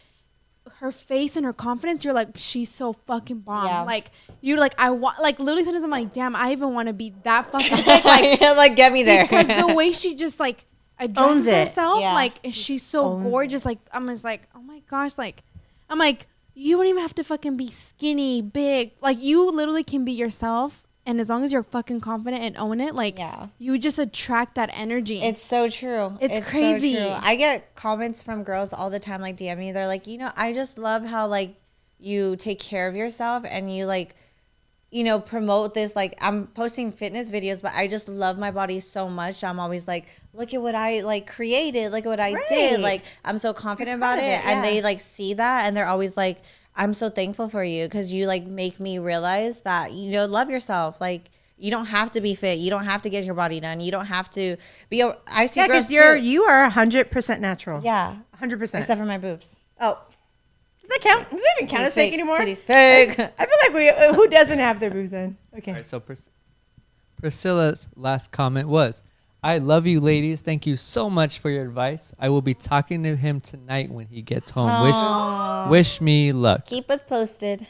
her face and her confidence, you're like, she's so fucking bomb. Yeah. Like you're like, I want like literally sometimes I'm like, damn, I even want to be that fucking big. Like like get me there. because the way she just like addresses Owns herself, Yeah. like she's so owns gorgeous. Like I'm just like, oh my gosh, like I'm like, you don't even have to fucking be skinny, big. Like you literally can be yourself, and as long as you're fucking confident and own it, like yeah. you just attract that energy. It's so true. It's so crazy. true. I get comments from girls all the time, like DM me. They're like, you know, I just love how like you take care of yourself and you like, you know, promote this. Like I'm posting fitness videos, but I just love my body so much. I'm always like, look at what I like created. Look at what I did. Like I'm so confident about it, it, and they like see that, and they're always like. I'm so thankful for you because you like make me realize that you know love yourself. Like you don't have to be fit. You don't have to get your body done. You don't have to be. A, I see yeah, girls because you're too. you are hundred percent natural. Yeah, hundred percent. except for my boobs. Oh, does that count? Does that even count as fake anymore? Titties fake. I feel like we uh, who doesn't have their boobs in? Okay. All right, so Pris- Priscilla's last comment was, "I love you, ladies. Thank you so much for your advice. I will be talking to him tonight when he gets home. Wish, wish me luck. Keep us posted.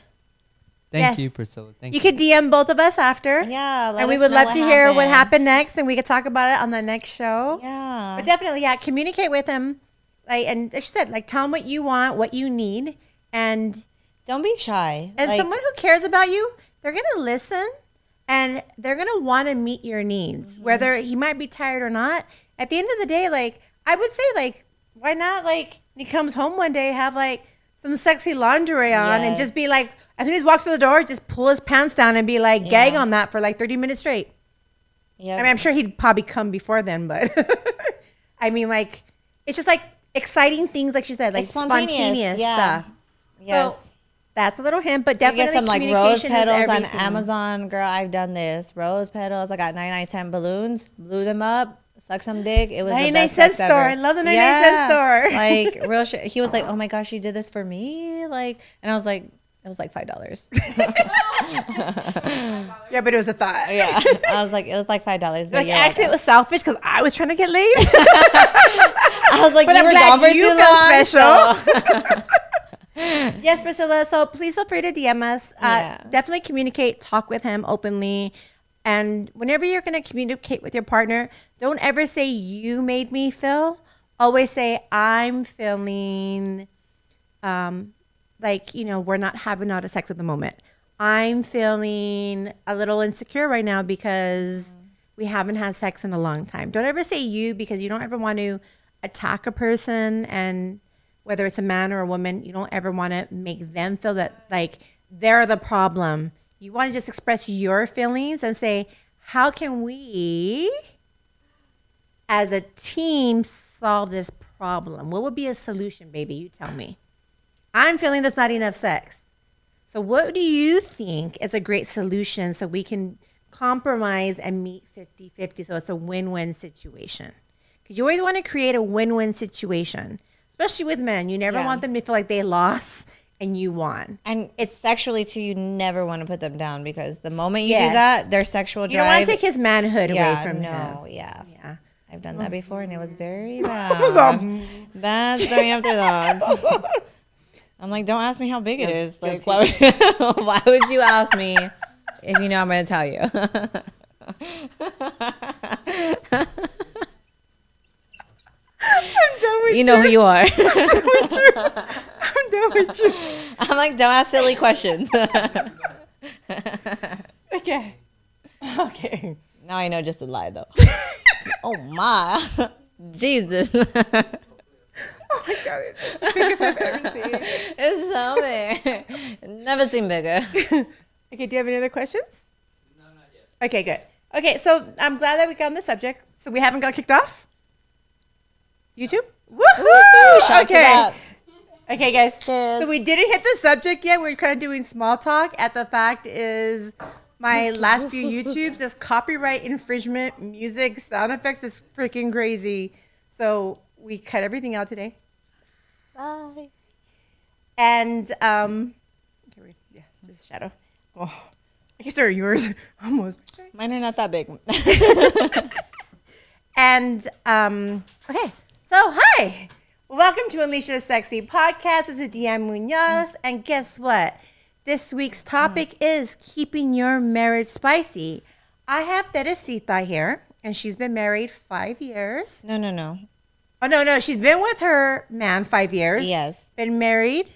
Thank Yes. you, Priscilla. Thank You you. could DM both of us after. Yeah, and we would love what to hear what happened next, and we could talk about it on the next show. Yeah, But definitely, yeah, communicate with him, like and like she said, like tell him what you want, what you need, and don't be shy. and Like, someone who cares about you, they're gonna listen, and they're gonna want to meet your needs, Mm-hmm. whether he might be tired or not. At the end of the day, like I would say, like why not, like when he comes home one day, have like some sexy lingerie on, and just be like, as soon as he walks through the door, just pull his pants down and be like, gag on that for like thirty minutes straight. yeah, I mean, I'm sure he'd probably come before then, but I mean, like, it's just like exciting things, like she said, like It's spontaneous, spontaneous, yeah. stuff. Yes. So that's a little hint, but You definitely get some like rose communication is petals on. Amazon, girl. I've done this. Rose petals. I got 99 cent balloons. Blew them up. Sucked some dick. It was 99 the best cent sex store. ever. I love the 99 cent store. like real shit. He was like, "Oh my gosh, you did this for me!" Like, and I was like, "It was like five dollars." Yeah, but it was a thought. yeah, I was like, "It was like five dollars." But Like, yeah, actually, it was selfish because I was trying to get laid. I was like, but "You I'm were glad you too feel long, special. so- yes, Priscilla. So please feel free to DM us. Uh, Yeah. Definitely communicate, talk with him openly. And whenever you're going to communicate with your partner, don't ever say, you made me feel. Always say, I'm feeling um, like, you know, we're not having a lot of sex at the moment. I'm feeling a little insecure right now because we haven't had sex in a long time. Don't ever say you because you don't ever want to attack a person and whether it's a man or a woman, you don't ever want to make them feel that like they're the problem. You want to just express your feelings and say, how can we as a team solve this problem? What would be a solution, baby? You tell me. I'm feeling there's not enough sex. So, what do you think is a great solution so we can compromise and meet 50 50 so it's a win win situation? Because you always want to create a win win situation, especially with men. You never Yeah. want them to feel like they lost and you won. And it's sexually too. You never want to put them down because the moment you Yes. do that, their sexual drive. You don't want to take his manhood yeah, away from no, him. yeah. Yeah. I've done that before, and it was very bad. bad story after that. I'm like, don't ask me how big it is. Like, why would, why would you ask me if you know I'm going to tell you? I'm done with you know who you are. I'm done with you. I'm like, don't ask silly questions. Okay. Okay. now I know just a lie, though. oh my, Jesus, Oh my god, it's the biggest I've ever seen. it's so big. Never seen bigger. Okay, do you have any other questions? No, not yet. Okay, good. Okay, so I'm glad that we got on the subject. So we haven't got kicked off? YouTube? Woohoo! Shout Okay. Okay, guys. Cheers. So we didn't hit the subject yet. We're kind of doing small talk. At the fact is, my last few YouTubes is copyright infringement, music, sound effects is freaking crazy. So we cut everything out today. Bye. and um, we, yeah, it's just shadow. Oh, I guess they're yours almost. Mine are not that big. And um, okay, so hi, welcome to Alicia Sexy Podcast. This is Deanne Munoz, and guess what? This week's topic is keeping your marriage spicy. I have Teresita here, and she's been married five years. no, no, no. Oh no, no, she's been with her man five years. Yes. been married,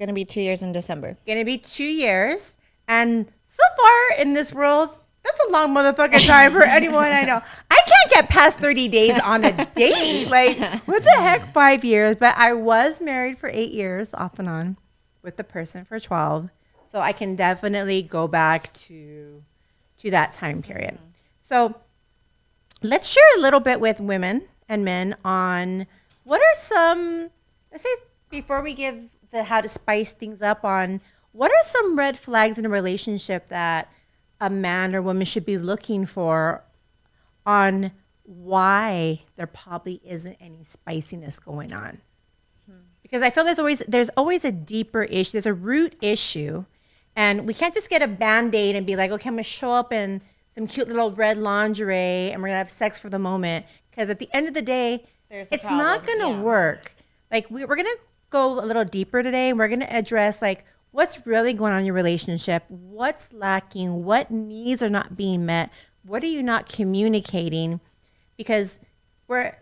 Gonna be two years in December. gonna be two years, and so far in this world, that's a long motherfucking time for anyone I know. I can't get past 30 days on a date. Like, what the heck, five years? But I was married for eight years, off and on, with the person for 12. So I can definitely go back to to that time period. So let's share a little bit with women and men on what are some let's say before we give the how to spice things up on what are some red flags in a relationship that a man or woman should be looking for on why there probably isn't any spiciness going on because I feel there's always there's always a deeper issue. There's a root issue, and we can't just get a band aid and be like, okay, I'm gonna show up in some cute little red lingerie and we're gonna have sex for the moment. Because at the end of the day, There's it's not gonna yeah. work. Like we, we're gonna go a little deeper today, and we're gonna address like what's really going on in your relationship, what's lacking, what needs are not being met, what are you not communicating, because we're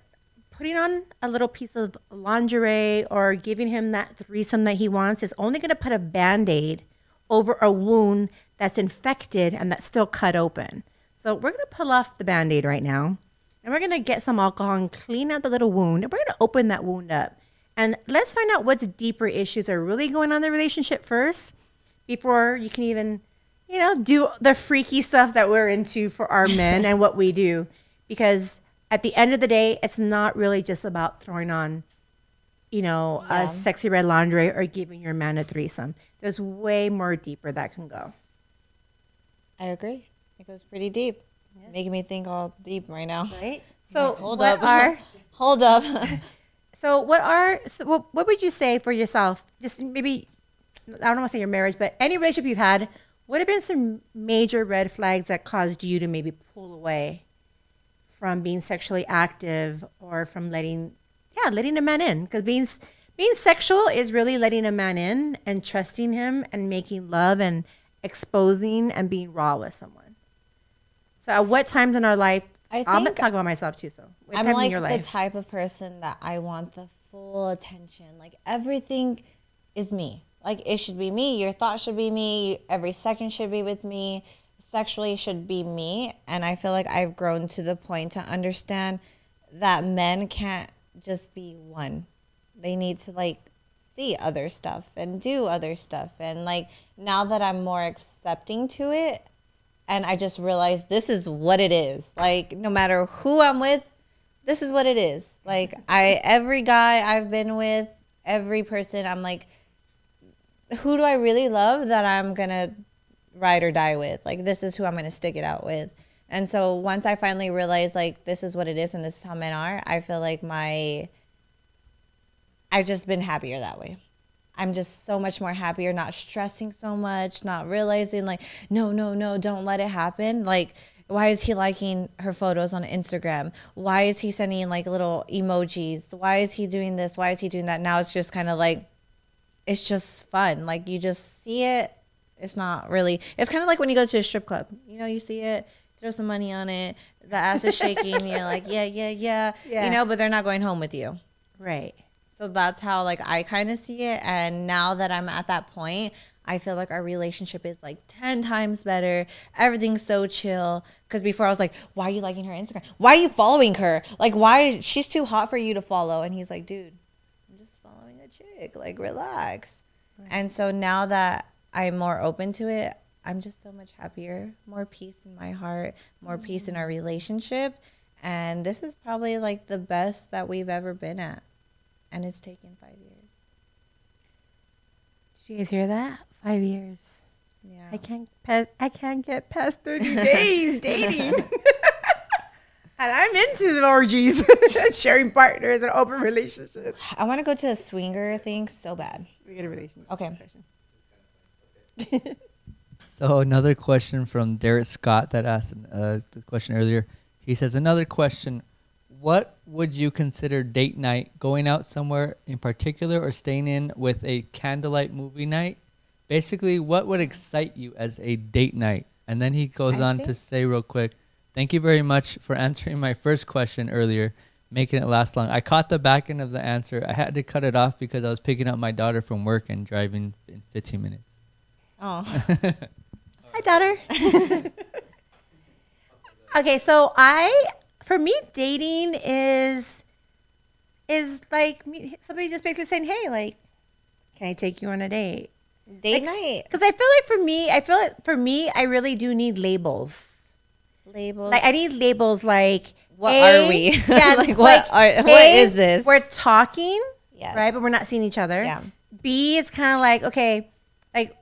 putting on a little piece of lingerie or giving him that threesome that he wants is only going to put a band-aid over a wound that's infected and that's still cut open. So we're going to pull off the band-aid right now and we're going to get some alcohol and clean out the little wound and we're going to open that wound up and let's find out what's deeper issues are really going on in the relationship first before you can even you know do the freaky stuff that we're into for our men and what we do because at the end of the day it's not really just about throwing on you know Yeah. a sexy red lingerie or giving your man a threesome there's way more deeper that can go I agree. It goes pretty deep. Making me think all deep right now. right so Hold what up. are Hold up. so what are so what, what would you say for yourself? Just maybe i don't want to say your marriage but any relationship you've had what have been some major red flags that caused you to maybe pull away from being sexually active or from letting yeah letting a man in? Because being being sexual is really letting a man in and trusting him and making love and exposing and being raw with someone. So at what times in our life I i'm gonna talk about myself too so I'm like the life type of person that I want the full attention. Like everything is me. Like it should be me. Your thoughts should be me. Every second should be with me. Sexually should be me. And I feel like I've grown to the point to understand that men can't just be one. They need to like see other stuff and do other stuff. And like now that I'm more accepting to it, and I just realized this is what it is. Like no matter who I'm with, this is what it is. Like I every guy I've been with, every person I'm like who do I really love that I'm going to ride or die with? Like this is who I'm going to stick it out with. And so once I finally realized like this is what it is and this is how men are, I feel like my I've just been happier that way. I'm just so much more happier, not stressing so much, not realizing like, no, no, no, don't let it happen. Like, why is he liking her photos on Instagram? Why is he sending like little emojis? Why is he doing this? Why is he doing that? Now it's just kind of like, it's just fun. Like you just see it. It's not really. It's kind of like when you go to a strip club. You know, you see it, throw some money on it, the ass is shaking. you're like, yeah, yeah, yeah, Yeah. You know, but they're not going home with you. right So that's how like I kind of see it. And now that I'm at that point, I feel like our relationship is like 10 times better. Everything's so chill. Cause before I was like, why are you liking her Instagram? Why are you following her? Like, why? She's too hot for you to follow. And he's like, dude, I'm just following a chick. Like, relax. And so now that I'm more open to it, I'm just so much happier, more peace in my heart, more peace in mm. our relationship. And this is probably like the best that we've ever been at and it's taken five years. Did you guys hear that? Five years. Yeah. I can't. Pa- I can't get past thirty days dating. And I'm into the orgies, sharing partners, and open relationships. I want to go to a swinger thing so bad. We get a relationship. Okay. So another question from Derek Scott that asked uh, the question earlier. He says another question: What would you consider date night? Going out somewhere in particular, or staying in with a candlelight movie night? Basically, what would excite you as a date night? And then he goes I on to say real quick, "Thank you very much for answering my first question earlier." Making it last long. I caught the back end of the answer. I had to cut it off because I was picking up my daughter from work and driving in 15 minutes. Oh, Hi, daughter. okay, so I, for me, dating is, is like me, somebody just basically saying, "Hey, like, can I take you on a date?" date night Because I feel like for me, I feel like for me, I really do need labels. labels. Like I need labels like What A, are we? Yeah, Like, what like, are- what A, is this? We're talking, Yes. right? But we're not seeing each other. Yeah. B, it's kind of like okay, like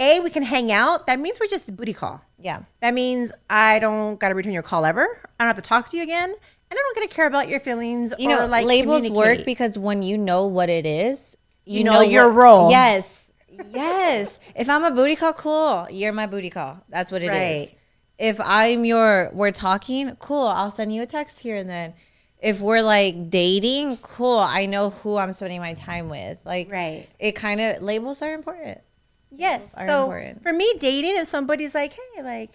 A, we can hang out. That means we're just booty call. Yeah, That means I don't got to return your call ever. I don't have to talk to you again, and I don't got to care about your feelings. you know, like labels work because when you know what it is, You know your what- role. Yes, yes. if I'm a booty call, cool. You're my booty call. That's what it is. Right. If I'm your, we're talking, cool. I'll send you a text here and then. If we're like dating, cool. I know who I'm spending my time with. Like, Right. It kind of labels are important. Yes. So important. for me, dating, if somebody's like, hey, like,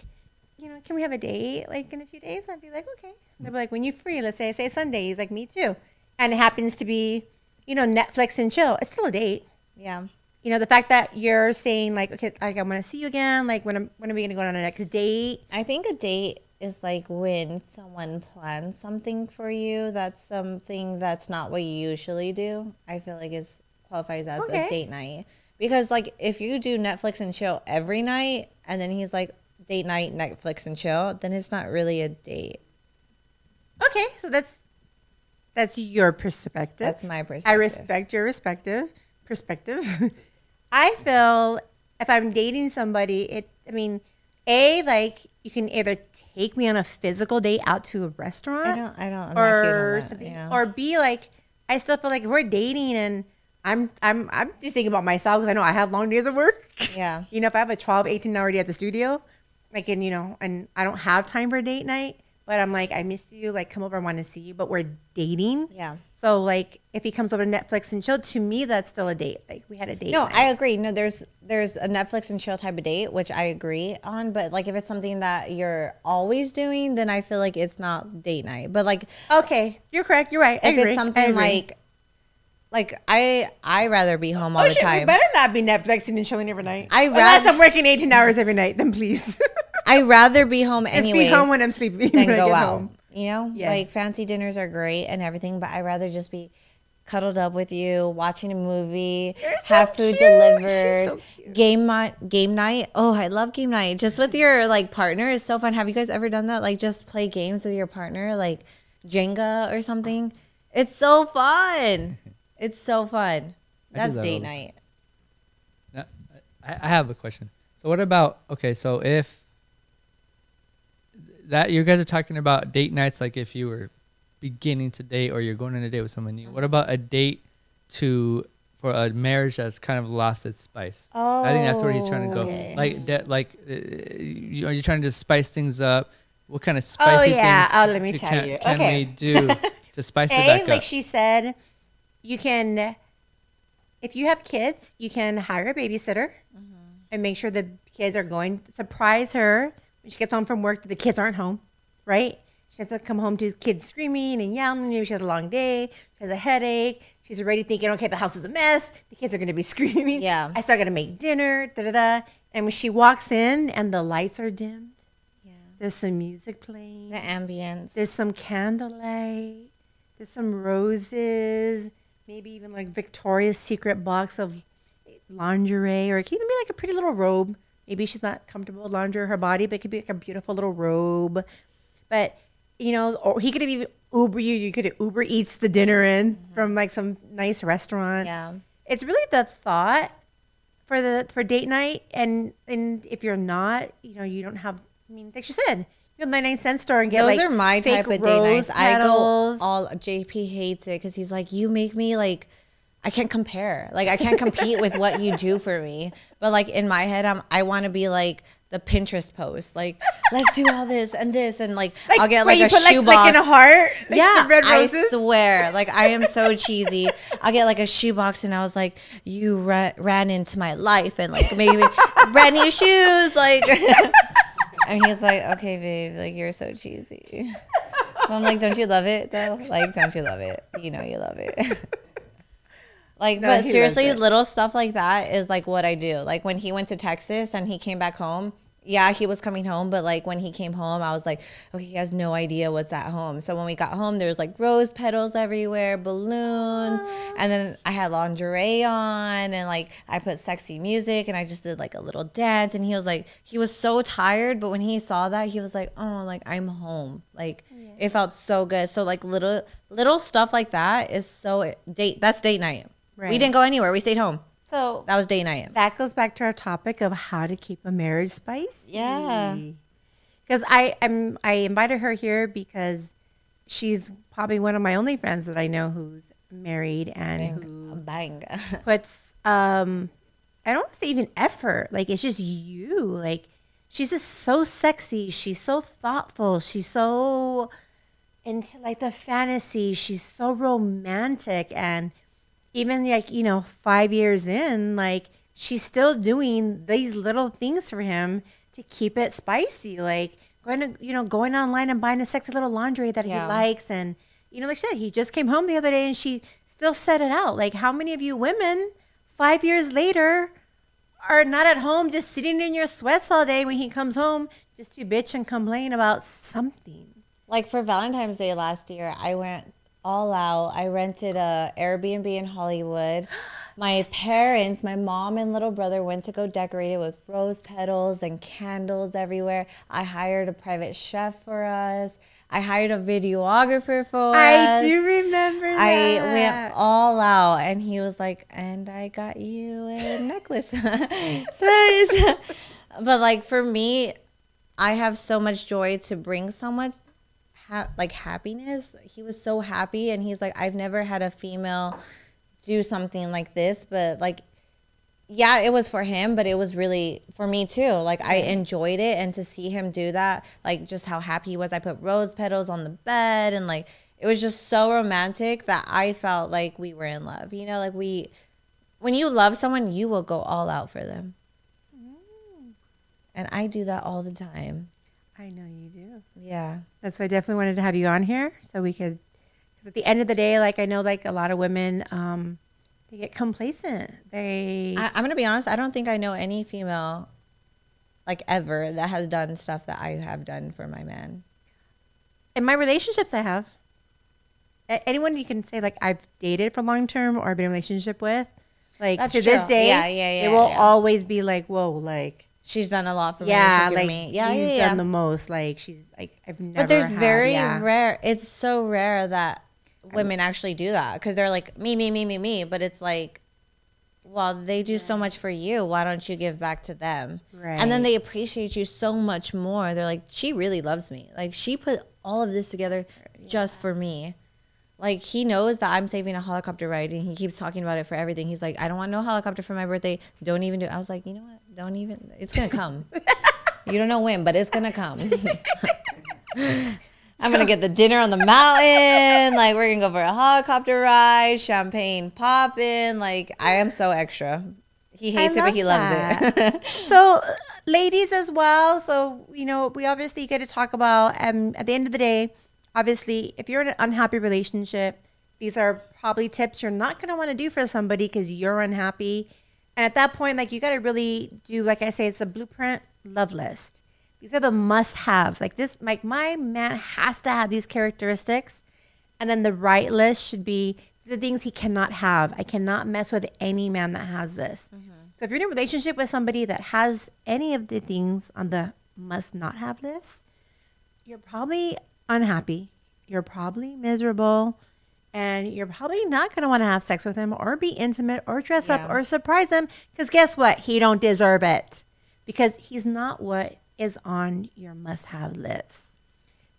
you know, can we have a date like in a few days? I'd be like, okay. They'd be like, when you free, let's say I say Sunday. He's like, me too. And it happens to be, you know, Netflix and chill. It's still a date. Yeah. You know, the fact that you're saying like, okay, like I'm gonna see you again. Like when am when are we gonna go on the next date? I think a date is like when someone plans something for you. That's something that's not what you usually do. I feel like it qualifies as Okay. a date night because like if you do Netflix and chill every night, and then he's like date night Netflix and chill, then it's not really a date. Okay, so that's that's your perspective. That's my perspective. I respect your respective perspective. I feel if I'm dating somebody, it. I mean, a like you can either take me on a physical date out to a restaurant, I don't. I don't. I'm or that, or b like I still feel like if we're dating and I'm I'm I'm just thinking about myself because I know I have long days of work. Yeah. you know, if I have a 12, 18 hour day at the studio, like and you know, and I don't have time for a date night, but I'm like I missed you, like come over, I want to see you, but we're dating. Yeah. So like if he comes over to Netflix and chill, to me that's still a date. Like we had a date. No, night. I agree. No, there's there's a Netflix and chill type of date, which I agree on. But like, if it's something that you're always doing, then I feel like it's not date night. But like, Okay, you're correct. You're right. I if agree. it's something like, like I I rather be home all oh the shit, time. better not be Netflixing and chilling every night. I Unless rather- I'm working 18 hours every night, then please. I rather be home anyway. Just be home when I'm sleeping. than go out. home. You know, Yes. like fancy dinners are great and everything, but I rather just be cuddled up with you, watching a movie, You're so have food cute. delivered, so game night, game night. Oh, I love game night. Just with your like partner is so fun. Have you guys ever done that? Like just play games with your partner, like Jenga or something. It's so fun. It's so fun. That's that date night. Now, I, I have a question. So what about okay? So if that you guys are talking about date nights, like if you were beginning to date or you're going on a date with someone new, what about a date to for a marriage that's kind of lost its spice? Oh, I think that's where he's trying to go. Okay. Like that, like uh, you, are you trying to just spice things up? What kind of Oh, spicy yeah. things? Oh, let me tell can, you. Can Okay. we do to spice it A, back like up? she said, you can, if you have kids, you can hire a babysitter mm-hmm. and make sure the kids are going. Surprise her when she gets home from work that the kids aren't home, right? She has to come home to kids screaming and yelling. Maybe she has a long day. She has a headache. She's already thinking, okay, the house is a mess. The kids are going to be screaming. Yeah. I start going to make dinner. Da da da. And when she walks in and the lights are dimmed, Yeah. there's some music playing. The ambience. There's some candlelight. There's some roses. Maybe even like Victoria's Secret box of lingerie, or it could even be like a pretty little robe. Maybe she's not comfortable with lingerie her body, but it could be like a beautiful little robe. But you know, or he could have even Uber you. You could Uber eats the dinner in mm-hmm. from like some nice restaurant. Yeah. It's really the thought for the for date night, and and if you're not, you know, you don't have. I mean, like she said, go to the 99 cent store and get Those like are my fake type of rose nights. I go petals. all JP hates it because he's like, you make me like, I can't compare. Like I can't compete with what you do for me. But like in my head, I'm I want to be like the Pinterest post. Like let's do all this and this and like, I'll get like a put, like, shoebox. like in a heart. Like yeah, red I roses. swear. Like I am so cheesy. I'll get like a shoebox and I was like, you ra- ran into my life and like maybe brand new shoes. Like, and he's like, okay, babe, like you're so cheesy. But I'm like, don't you love it though? Like, don't you love it? You know you love it. Like, No, but seriously, little stuff like that is like what I do. Like when he went to Texas and he came back home, yeah, he was coming home, but like when he came home, I was like, okay, he has no idea what's at home. So when we got home, there was like rose petals everywhere, balloons, and then I had lingerie on, and like I put sexy music, and I just did like a little dance, and he was like, he was so tired, but when he saw that, he was like, oh, like I'm home, like it felt so good. So like little little stuff like that is so date. That's date night. We didn't go anywhere. We stayed home. So That was date night. that goes back to our topic of how to keep a marriage spicy. Yeah. Because I I'm I invited her here because she's probably one of my only friends that I know who's married and who Bang. puts um I don't want to say even effort. Like it's just you. Like she's just so sexy. She's so thoughtful. She's so into like the fantasy. She's so romantic and even like, you know, 5 years in, like she's still doing these little things for him to keep it spicy. Like going to, you know, going online and buying a sexy little laundry that Yeah. he likes and you know, like I said, he just came home the other day and she still set it out. Like, how many of you women, five years later, are not at home just sitting in your sweats all day when he comes home just to bitch and complain about something? like for Valentine's Day last year, I went all out. I rented a Airbnb in Hollywood. My parents, my mom and little brother went to go decorate it with rose petals and candles everywhere. I hired a private chef for us. I hired a videographer for us. I us. do remember that. I went all out, and he was like, "And I got you a necklace." Surprise! but like for me, I have so much joy to bring so much, ha- like happiness. He was so happy, and he's like, "I've never had a female do something like this," but like. Yeah, it was for him, but it was really for me too. Like I enjoyed it, and to see him do that, like just how happy he was. I put rose petals on the bed, and like it was just so romantic that I felt like we were in love. You know, like we, when you love someone, you will go all out for them. Mm. And I do that all the time. I know you do. Yeah. That's why I definitely wanted to have you on here so we could. Because at the end of the day, like I know, like a lot of women, um, they get complacent. They I, I'm going to be honest. I don't think I know any female, like ever, that has done stuff that I have done for my man. in my relationships, I have. A- Anyone you can say like I've dated for long term or been in a relationship with, like That's to this day, Yeah, yeah, yeah, will yeah. always be like, "Whoa, like She's done a lot for yeah, me. She's like me. Yeah, he's yeah, yeah. done the most. Like she's like I've never." But there's had- very yeah. rare. It's so rare that women actually do that because they're like me, me, me, me, me. But it's like, well, they do so much for you. Why don't you give back to them? Right. And then they appreciate you so much more. They're like, she really loves me. Like she put all of this together just for me. Like he knows that I'm saving a helicopter ride, and he keeps talking about it for everything. He's like, I don't want no helicopter for my birthday. Don't even do. it. I was like, you know what? Don't even. It's gonna come. you don't know when, but it's gonna come. I'm gonna get the dinner on the mountain. Like we're gonna go for a helicopter ride, champagne popping. Like I am so extra. He hates it, but he love loves it. so ladies as well so you know we obviously get to talk about um, at the end of the day obviously if you're in an unhappy relationship these are probably tips you're not to want to do for somebody because you're unhappy and at that point like you got to really do like i say it's a blueprint love list these are the must have like this like my man has to have these characteristics and then the right list should be the things he cannot have. I cannot mess with any man that has this. Mm-hmm. So if you're in a relationship with somebody that has any of the things on the must not have list, you're probably unhappy. You're probably miserable. And you're probably not going to want to have sex with him or be intimate or dress up or surprise him. Because guess what? He don't deserve it. Because he's not what is on your must have list.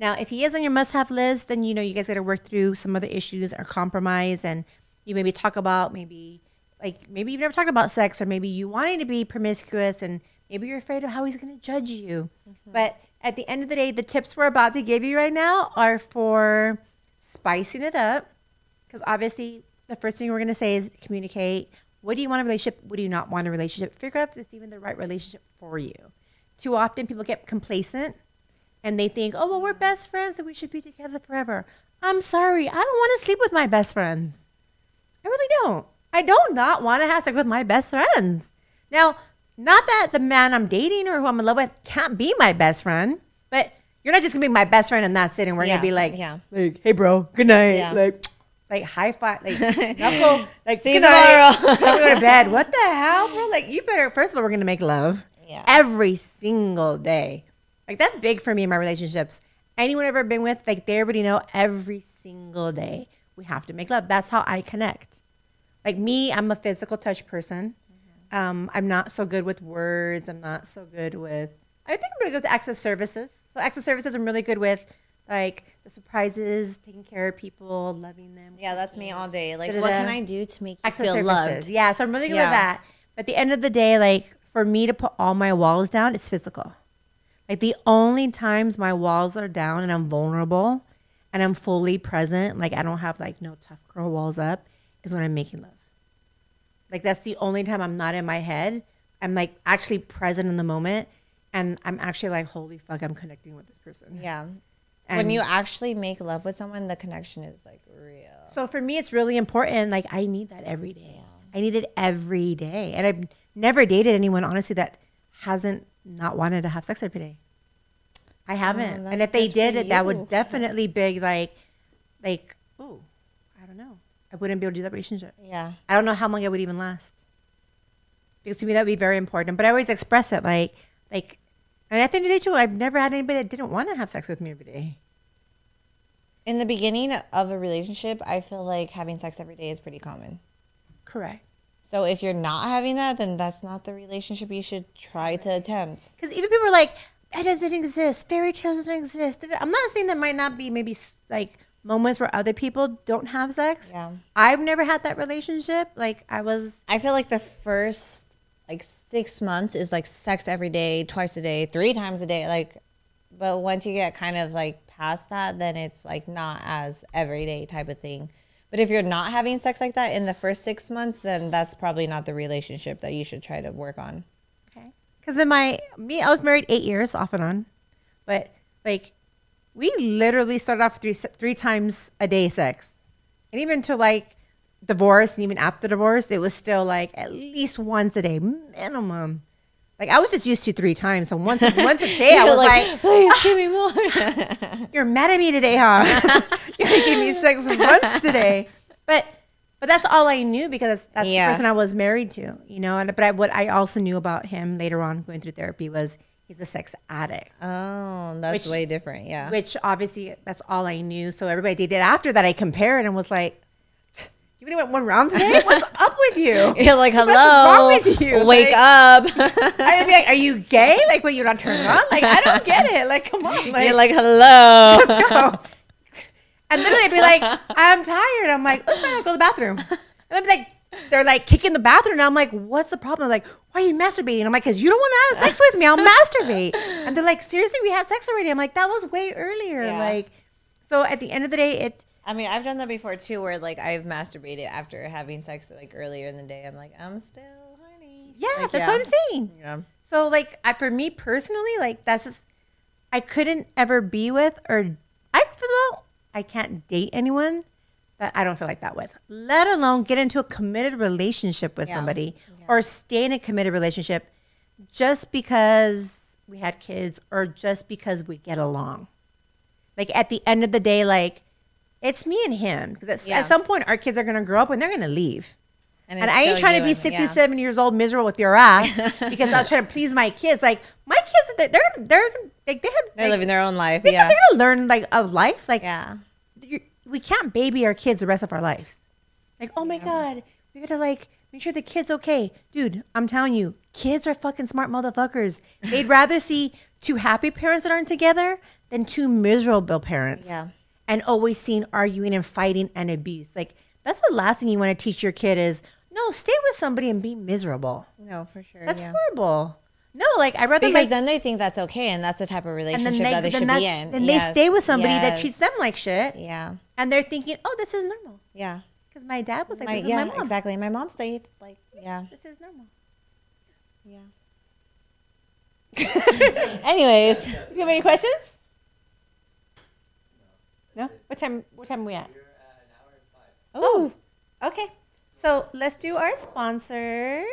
Now, if he is on your must have list, then you know you guys got to work through some other issues or compromise and you maybe talk about maybe like maybe you've never talked about sex or maybe you wanting to be promiscuous and maybe you're afraid of how he's going to judge you. Mm-hmm. But at the end of the day, the tips we're about to give you right now are for spicing it up because obviously the first thing we're going to say is communicate. What do you want a relationship? What do you not want a relationship? Figure out if it's even the right relationship for you. Too often people get complacent and they think, oh, well, we're best friends and we should be together forever. I'm sorry. I don't want to sleep with my best friends. I really don't. I don't not want to have sex with my best friends. Now, not that the man I'm dating or who I'm in love with can't be my best friend, but you're not just gonna be my best friend and that's it. And we're Yeah, gonna be like, yeah. like, hey, bro, good night, Yeah. like, like high five, like, knuckle, like, See you tomorrow. We go to bed. What the hell, bro? Like, you better. First of all, we're gonna make love Yeah. every single day. Like that's big for me in my relationships. Anyone I've ever been with, like they already know every single day we have to make love. That's how I connect. Like me, I'm a physical touch person. Um, I'm not so good with words. I'm not so good with. I think I'm really good with acts of services. So acts of services, I'm really good with, like the surprises, taking care of people, loving them. Yeah, that's me all day. Like, Da-da-da. what can I do to make you access feel services. loved? Yeah, so I'm really good Yeah. with that. But at the end of the day, like for me to put all my walls down, it's physical. Like the only times my walls are down and I'm vulnerable and I'm fully present, like I don't have like no tough girl walls up, is when I'm making love. Like that's the only time I'm not in my head. I'm like actually present in the moment and I'm actually like, holy fuck, I'm connecting with this person. Yeah. When you actually make love with someone, the connection is like real. So for me, it's really important. Like I need that every day. I need it every day, and I've never dated anyone honestly that hasn't not wanted to have sex every day. I oh, haven't, and if they did it, that would definitely be like, like, oh, I don't know. I wouldn't be able to do that relationship. Yeah. I don't know how long it would even last. Because to me, that would be very important. But I always express it like, like, and at the end of the day, too, I've never had anybody that didn't want to have sex with me every day. In the beginning of a relationship, I feel like having sex every day is pretty common. Correct. So if you're not having that, then that's not the relationship you should try to attempt. Because even people are like, that doesn't exist. Fairy tales doesn't exist. I'm not saying there might not be maybe like moments where other people don't have sex. Yeah. I've never had that relationship. Like I was, I feel like the first like six months is like sex every day, twice a day, three times a day. Like, but once you get kind of like past that, then it's like not as everyday type of thing. But if you're not having sex like that in the first six months, then that's probably not the relationship that you should try to work on. okay. Because in my, me, I was married eight years off and on. But like, we literally started off three, three times a day sex. And even to like divorce and even after divorce, it was still like at least once a day minimum. Like I was just used to three times. So once, once a day, I was like please ah, give me more. You're mad at me today, huh? you gave me sex once today. But but that's all I knew because that's Yeah. the person I was married to, you know. And but I, what I also knew about him later on going through therapy was he's a sex addict, oh, that's Which- way different. Yeah. which obviously that's all I knew. So everybody did it after that. I compared and was like, "You only went one round today? What's up with you?" You're like, hello. What's wrong with you? wake Like- up. I'd be like, "Are you gay? Like, what? You're not turned on? Like, I don't get it. Like, come on, like, You're like, hello. let's go. And literally I'd be like, I'm tired. I'm like, let's try to go to the bathroom. And they'd be like, they're like kicking the bathroom. And I'm like, what's the problem? They're like, why are you masturbating? I'm like, because you don't want to have sex with me. I'll masturbate. And they're like, seriously, we had sex already. I'm like, that was way earlier. Yeah. Like, so at the end of the day, it, I mean, I've done that before too, where like I've masturbated after having sex like earlier in the day. I'm like, I'm still horny. yeah, Like, that's yeah. what I'm saying. Yeah. So like I, for me personally, like that's just I couldn't ever be with or I first of all I can't date anyone that I don't feel like that with. Let alone get into a committed relationship with Yeah. somebody or stay in a committed relationship just because we had kids or just because we get along. Like at the end of the day, like it's me and him because Yeah. at some point our kids are gonna grow up and they're gonna leave. And, it's I ain't trying to be and- 67 years old miserable with your ass because I was trying to please my kids. Like my kids, they're they're, they're like they have They're like, living their own life. they, Yeah. they're gonna learn like of life. Like Yeah. we can't baby our kids the rest of our lives. Like oh my god, we gotta like make sure the kid's okay, dude. I'm telling you, kids are fucking smart motherfuckers. They'd rather see two happy parents that aren't together than two miserable parents. Yeah. And always seen arguing and fighting and abuse. Like that's the last thing you want to teach your kid is no, stay with somebody and be miserable. No, for sure. That's yeah. horrible. No, like I'd rather Because like then they think that's okay, and that's the type of relationship they, that they should be in. then Yes, they stay with somebody that treats them like shit, Yeah, and they're thinking, oh, this is normal yeah, because my dad was like my, yeah, my mom. exactly. My mom stayed like, yeah, This is normal. yeah. Anyways, Do you have any questions? No. What time? What time are we at? Oh, okay. So let's do our sponsors.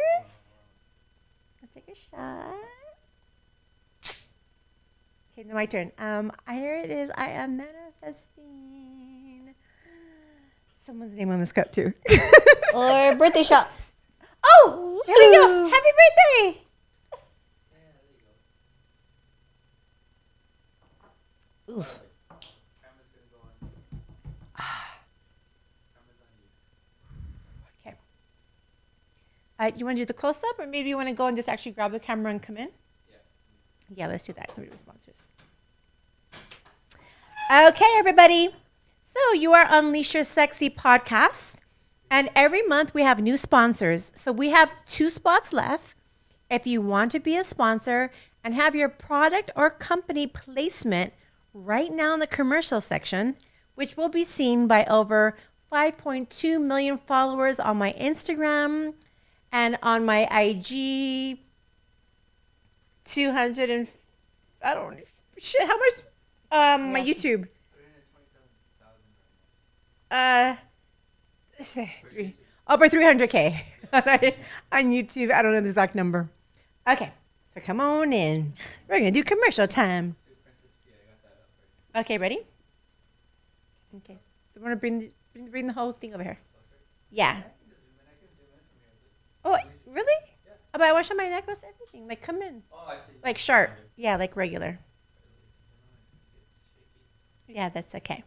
Let's take a shot. Okay, now my turn. Um, here it is. I am manifesting. Someone's name on this cup too. or birthday shot. oh, here we go. Happy birthday! Oof. Okay. Uh, you want to do the close up, or maybe you want to go and just actually grab the camera and come in? Yeah, let's do that. So we're sponsors. Okay, everybody. So you are Unleash Your Sexy podcast, and every month we have new sponsors. So we have two spots left. If you want to be a sponsor and have your product or company placement right now in the commercial section, which will be seen by over 5.2 million followers on my Instagram and on my IG 200 and I don't shit how much um my YouTube? Uh three, over 300k on YouTube. I don't know the exact number. Okay so come on in. We're gonna do commercial time. Okay ready? Okay so we're gonna bring bring, bring the whole thing over here. Yeah oh really oh, but I to my necklace everything like come in oh, like sharp. Yeah, like regular. Yeah, that's okay.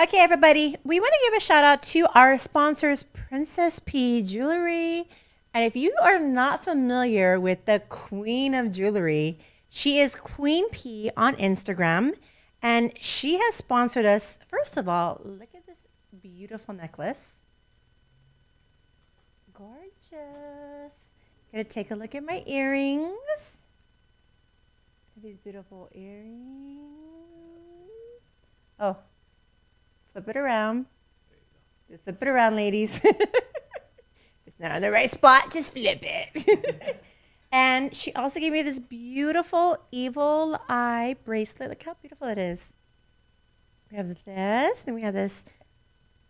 Okay, everybody, we want to give a shout out to our sponsors, Princess P Jewelry. And if you are not familiar with the Queen of Jewelry, she is Queen P on Instagram. And she has sponsored us. First of all, look at this beautiful necklace. Gorgeous. Gonna take a look at my earrings. These beautiful earrings. Oh, flip it around. Just flip it around, ladies. it's not on the right spot, just flip it. and she also gave me this beautiful evil eye bracelet. Look how beautiful it is. We have this, then we have this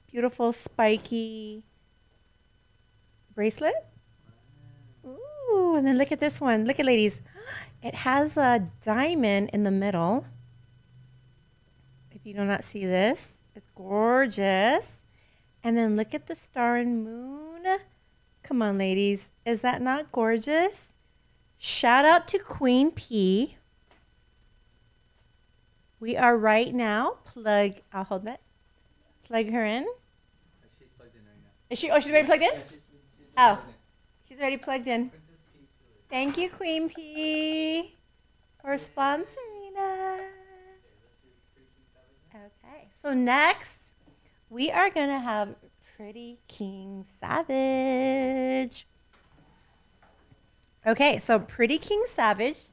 beautiful spiky bracelet. Ooh, and then look at this one. Look at ladies. It has a diamond in the middle. If you do not see this, it's gorgeous. And then look at the star and moon. Come on, ladies. Is that not gorgeous? Shout out to Queen P. We are right now plug. I'll hold that. Plug her in. Is she? Oh, she's already plugged in. Oh, she's already plugged in. Thank you, Queen P, for sponsoring us. Okay, so next we are gonna have Pretty King Savage. Okay, so Pretty King Savage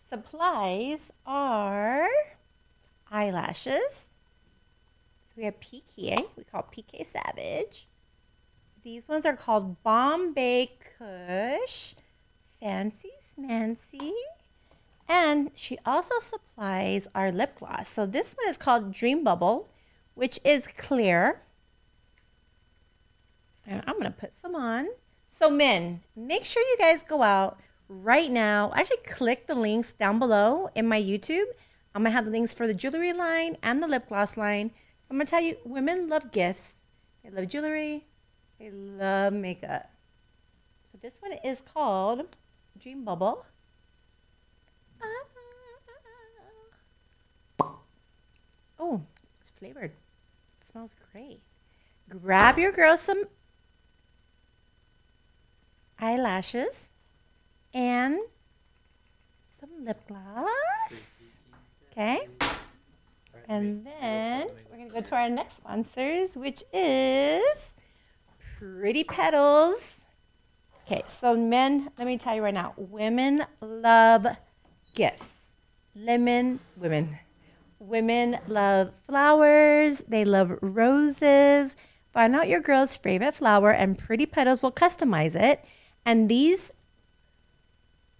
supplies are eyelashes. So we have PK, we call PK Savage. These ones are called Bombay Kush, Fancy Smancy. And she also supplies our lip gloss. So this one is called Dream Bubble, which is clear. And I'm going to put some on. So, men, make sure you guys go out right now. Actually, click the links down below in my YouTube. I'm going to have the links for the jewelry line and the lip gloss line. I'm going to tell you, women love gifts, they love jewelry, they love makeup. So, this one is called Dream Bubble. Ah. Oh, it's flavored. It smells great. Grab your girl some eyelashes and some lip gloss. Okay. And then we're going to go to our next sponsors, which is Pretty Petals. Okay, so men, let me tell you right now, women love gifts. Lemon, women. Women love flowers, they love roses. Find out your girl's favorite flower, and Pretty Petals will customize it. And these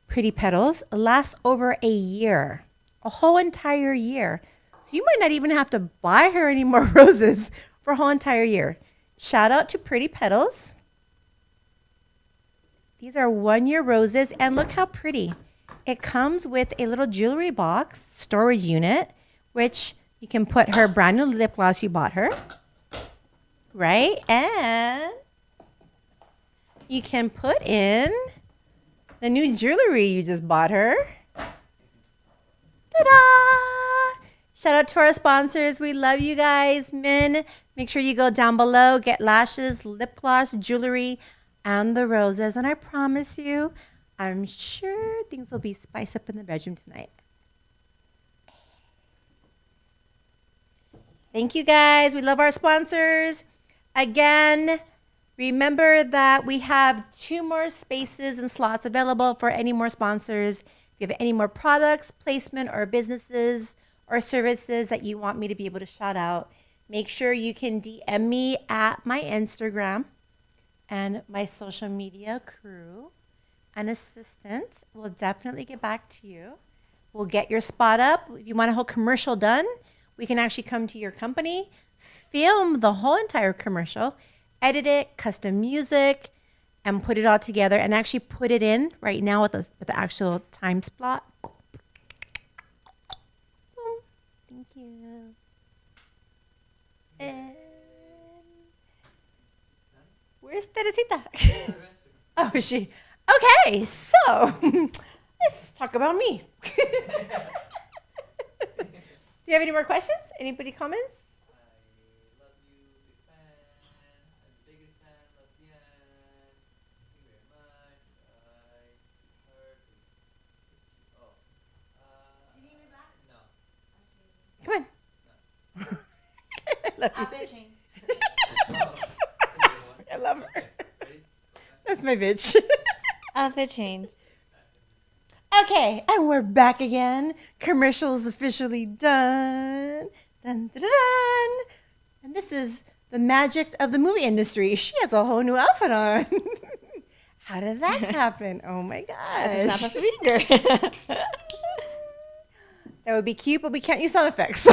pretty petals last over a year, a whole entire year. So you might not even have to buy her any more roses for a whole entire year. Shout out to Pretty Petals. These are one year roses, and look how pretty. It comes with a little jewelry box storage unit, which you can put her brand new lip gloss you bought her. Right? And you can put in the new jewelry you just bought her. Ta-da! Shout out to our sponsors. We love you guys. Men, make sure you go down below, get lashes, lip gloss, jewelry, and the roses. And I promise you, I'm sure things will be spiced up in the bedroom tonight. Thank you guys. We love our sponsors. Again, remember that we have two more spaces and slots available for any more sponsors. If you have any more products, placement, or businesses or services that you want me to be able to shout out, make sure you can DM me at my Instagram and my social media crew. An assistant will definitely get back to you. We'll get your spot up. If you want a whole commercial done, we can actually come to your company, film the whole entire commercial, edit it, custom music, and put it all together and actually put it in right now with, a, with the actual time slot. Thank you. Teresita? oh, is she? Okay, so let's talk about me. Do you have any more questions? Anybody comments? Come on. I love the end. Thank you. I love her. That's my bitch. Outfit change. Okay, and we're back again. Commercials officially done. Dun, dun, dun, dun. And this is the magic of the movie industry. She has a whole new outfit on. How did that happen? Oh my gosh. of a finger. That would be cute, but we can't use sound effects. So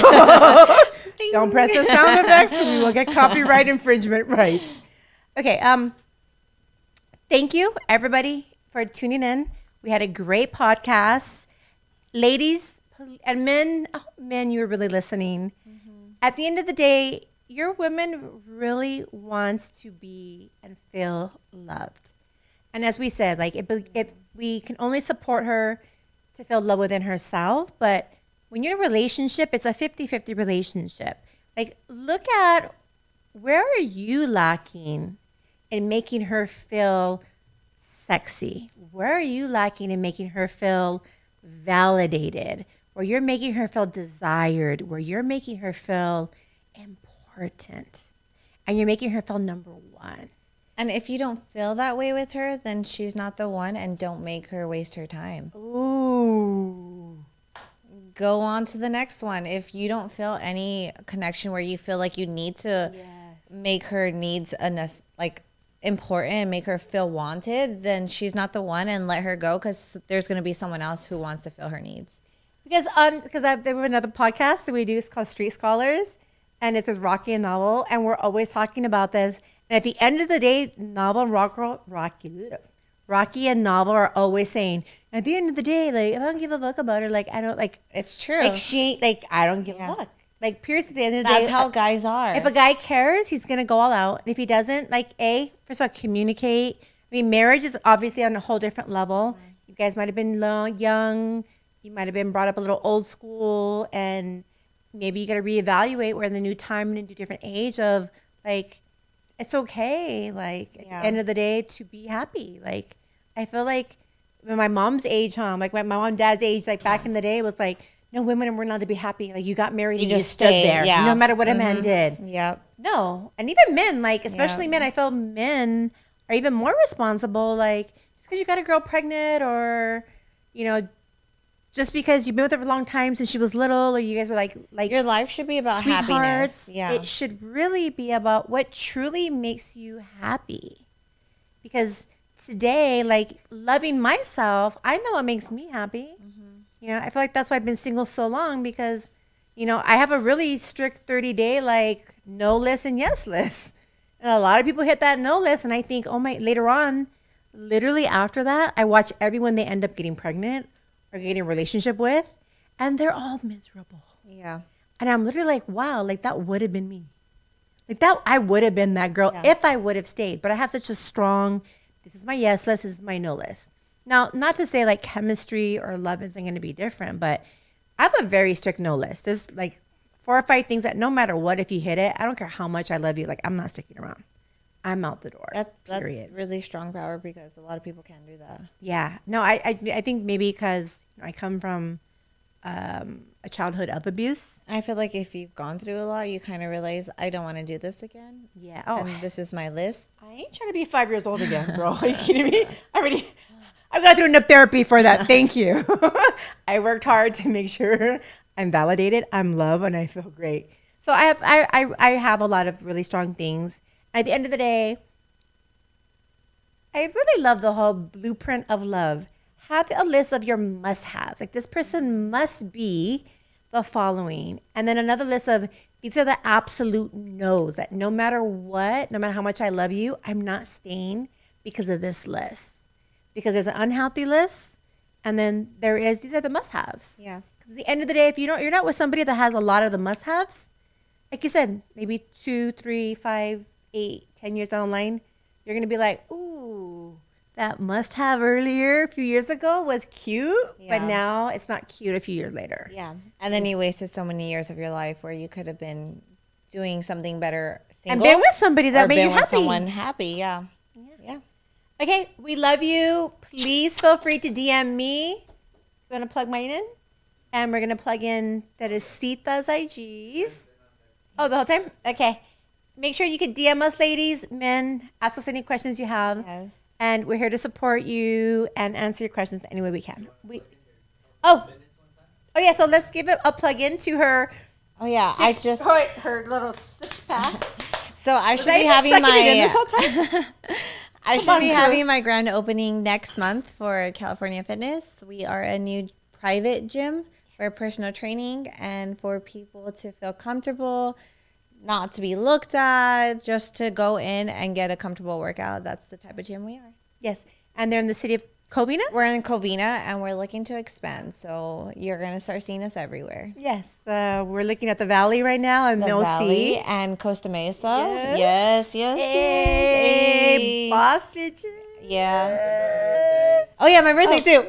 don't press the sound effects because we will get copyright infringement rights. Okay. Um. Thank you, everybody, for tuning in. We had a great podcast, ladies and men. Oh, men, you were really listening. Mm-hmm. At the end of the day, your woman really wants to be and feel loved. And as we said, like it, it, we can only support her to feel love within herself. But when you're in a relationship, it's a 50 50 relationship. Like, look at where are you lacking in making her feel sexy? Where are you lacking in making her feel validated? Where you're making her feel desired? Where you're making her feel important? And you're making her feel number one. and if you don't feel that way with her, then she's not the one, and don't make her waste her time. Ooh. Go on to the next one. If you don't feel any connection where you feel like you need to make her needs a nec- like important and make her feel wanted, then she's not the one, and let her go because there's going to be someone else who wants to fill her needs. Because um, on because I have another podcast that we do. It's called Street Scholars, and it's says Rocky and Novel, and we're always talking about this. And at the end of the day, Novel and Rock, Rocky, Rocky and Novel are always saying, at the end of the day, like if I don't give a fuck about her, like I don't like It's true. like she ain't like I don't give Yeah. a fuck. Like Pierce at the end of the day. That's day, how uh, guys are. if a guy cares, he's gonna go all out. And if he doesn't, like a first of all, communicate. I mean, marriage is obviously on a whole different level. Mm-hmm. You guys might have been lo- young. You might have been brought up a little old school, and maybe you got to reevaluate. We're in the new time and a new different age of like, it's okay. Like at the end of the day, to be happy. Like I feel like my mom's age, huh? Like my mom and dad's age, like back in the day, was like no women were not to be happy. Like you got married, You and you just stood stayed, there, yeah. no matter what a man Mhm. did. Yep. No, and even men, like especially Yeah. men, I feel men are even more responsible. Like just because you got a girl pregnant, or you know, just because you've been with her for a long time since she was little, or you guys were like like Your life should be about happiness. Yeah. it should really be about what truly makes you happy. Because today, like loving myself, I know what makes me happy. You know, I feel like that's why I've been single so long because, you know, I have a really strict 30 day, like, no list and yes list. And a lot of people hit that no list. And I think, oh my, later on, literally after that, I watch everyone they end up getting pregnant or getting a relationship with, and they're all miserable. yeah. And I'm literally like, wow, like that would have been me. Like that, I would have been that girl Yeah. if I would have stayed. But I have such a strong, this is my yes list, this is my no list. Now, not to say like chemistry or love isn't going to be different, but I have a very strict no list. There's like four or five things that no matter what, if you hit it, I don't care how much I love you, like I'm not sticking around. I'm out the door. That's that's really strong power because a lot of people can't do that. Yeah. No, I, I, I think maybe because I come from um, a childhood of abuse. I feel like if you've gone through a lot, you kind of realize I don't want to do this again. Yeah. Oh, And this is my list. I ain't trying to be five years old again, bro. Are you kidding me? I already, I've got through enough therapy for that. Thank you. I worked hard to make sure I'm validated, I'm loved, and I feel great. So I have, I, I, I have a lot of really strong things. At the end of the day, I really love the whole blueprint of love. Have a list of your must-haves. Like this person must be the following, and then another list of these are the absolute no's. That no matter what, no matter how much I love you, I'm not staying because of this list. Because there's an unhealthy list, and then there is these are the must-haves. Yeah. At the end of the day, if you don't, you're not with somebody that has a lot of the must-haves. Like you said, maybe two, three, five, eight, ten years down the line, you're gonna be like, ooh, that must-have earlier a few years ago was cute, but now it's not cute a few years later. Yeah. And then you wasted so many years of your life where you could have been doing something better single. And been with somebody that made been you with happy. someone happy. Yeah. Yeah. Okay, we love you. Please feel free to DM me. I'm gonna plug mine in, and we're gonna plug in that is Sita's IGs. Oh, the whole time. Okay. Make sure you can DM us, ladies, men. Ask us any questions you have, Yes. and we're here to support you and answer your questions any way we can. We. Oh. Oh yeah. So let's give it a plug in to her. Oh yeah. I just her, her little six pack. so I should be having my this whole time. I should be having my grand opening next month for California Fitness. We are a new private gym for personal training and for people to feel comfortable, not to be looked at, just to go in and get a comfortable workout. That's the type of gym we are. yes, and they're in the city of Covina. We're in Covina and we're looking to expand. So you're going to start seeing us everywhere. Yes, uh, we're looking at the valley right now in The Mill Valley and Costa Mesa. Yes, yes, Hey, yes. Hey. boss bitches. Yeah. Oh yeah, my birthday too.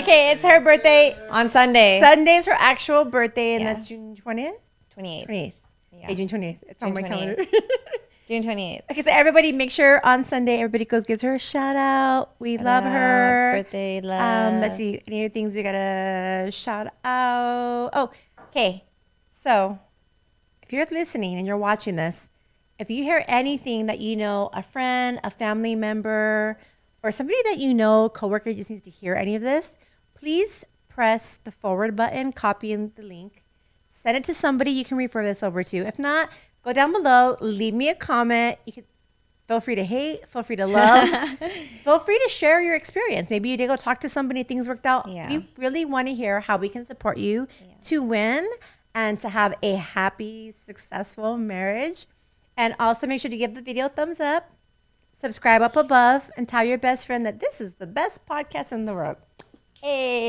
Okay, it's her birthday On Sunday. Sunday's her actual birthday, and Yeah. that's June twentieth. 28th. Twentieth. Yeah. Hey, June twentieth. It's on my 28th. calendar. June 28th. okay, so everybody, make sure on Sunday everybody goes gives her a shout out. We love out, her. Birthday love. Um, let's see. Any other things we gotta shout out? Oh, okay. So, if you're listening and you're watching this, if you hear anything that you know, a friend, a family member, or somebody that you know, coworker just needs to hear any of this, please press the forward button, copy in the link, send it to somebody you can refer this over to. If not, go down below, leave me a comment. You can feel free to hate, feel free to love, feel free to share your experience. Maybe you did go talk to somebody, things worked out. Yeah. We really want to hear how we can support you to win and to have a happy, successful marriage. And also make sure to give the video a thumbs up, subscribe up above, and tell your best friend that this is the best podcast in the world. Hey.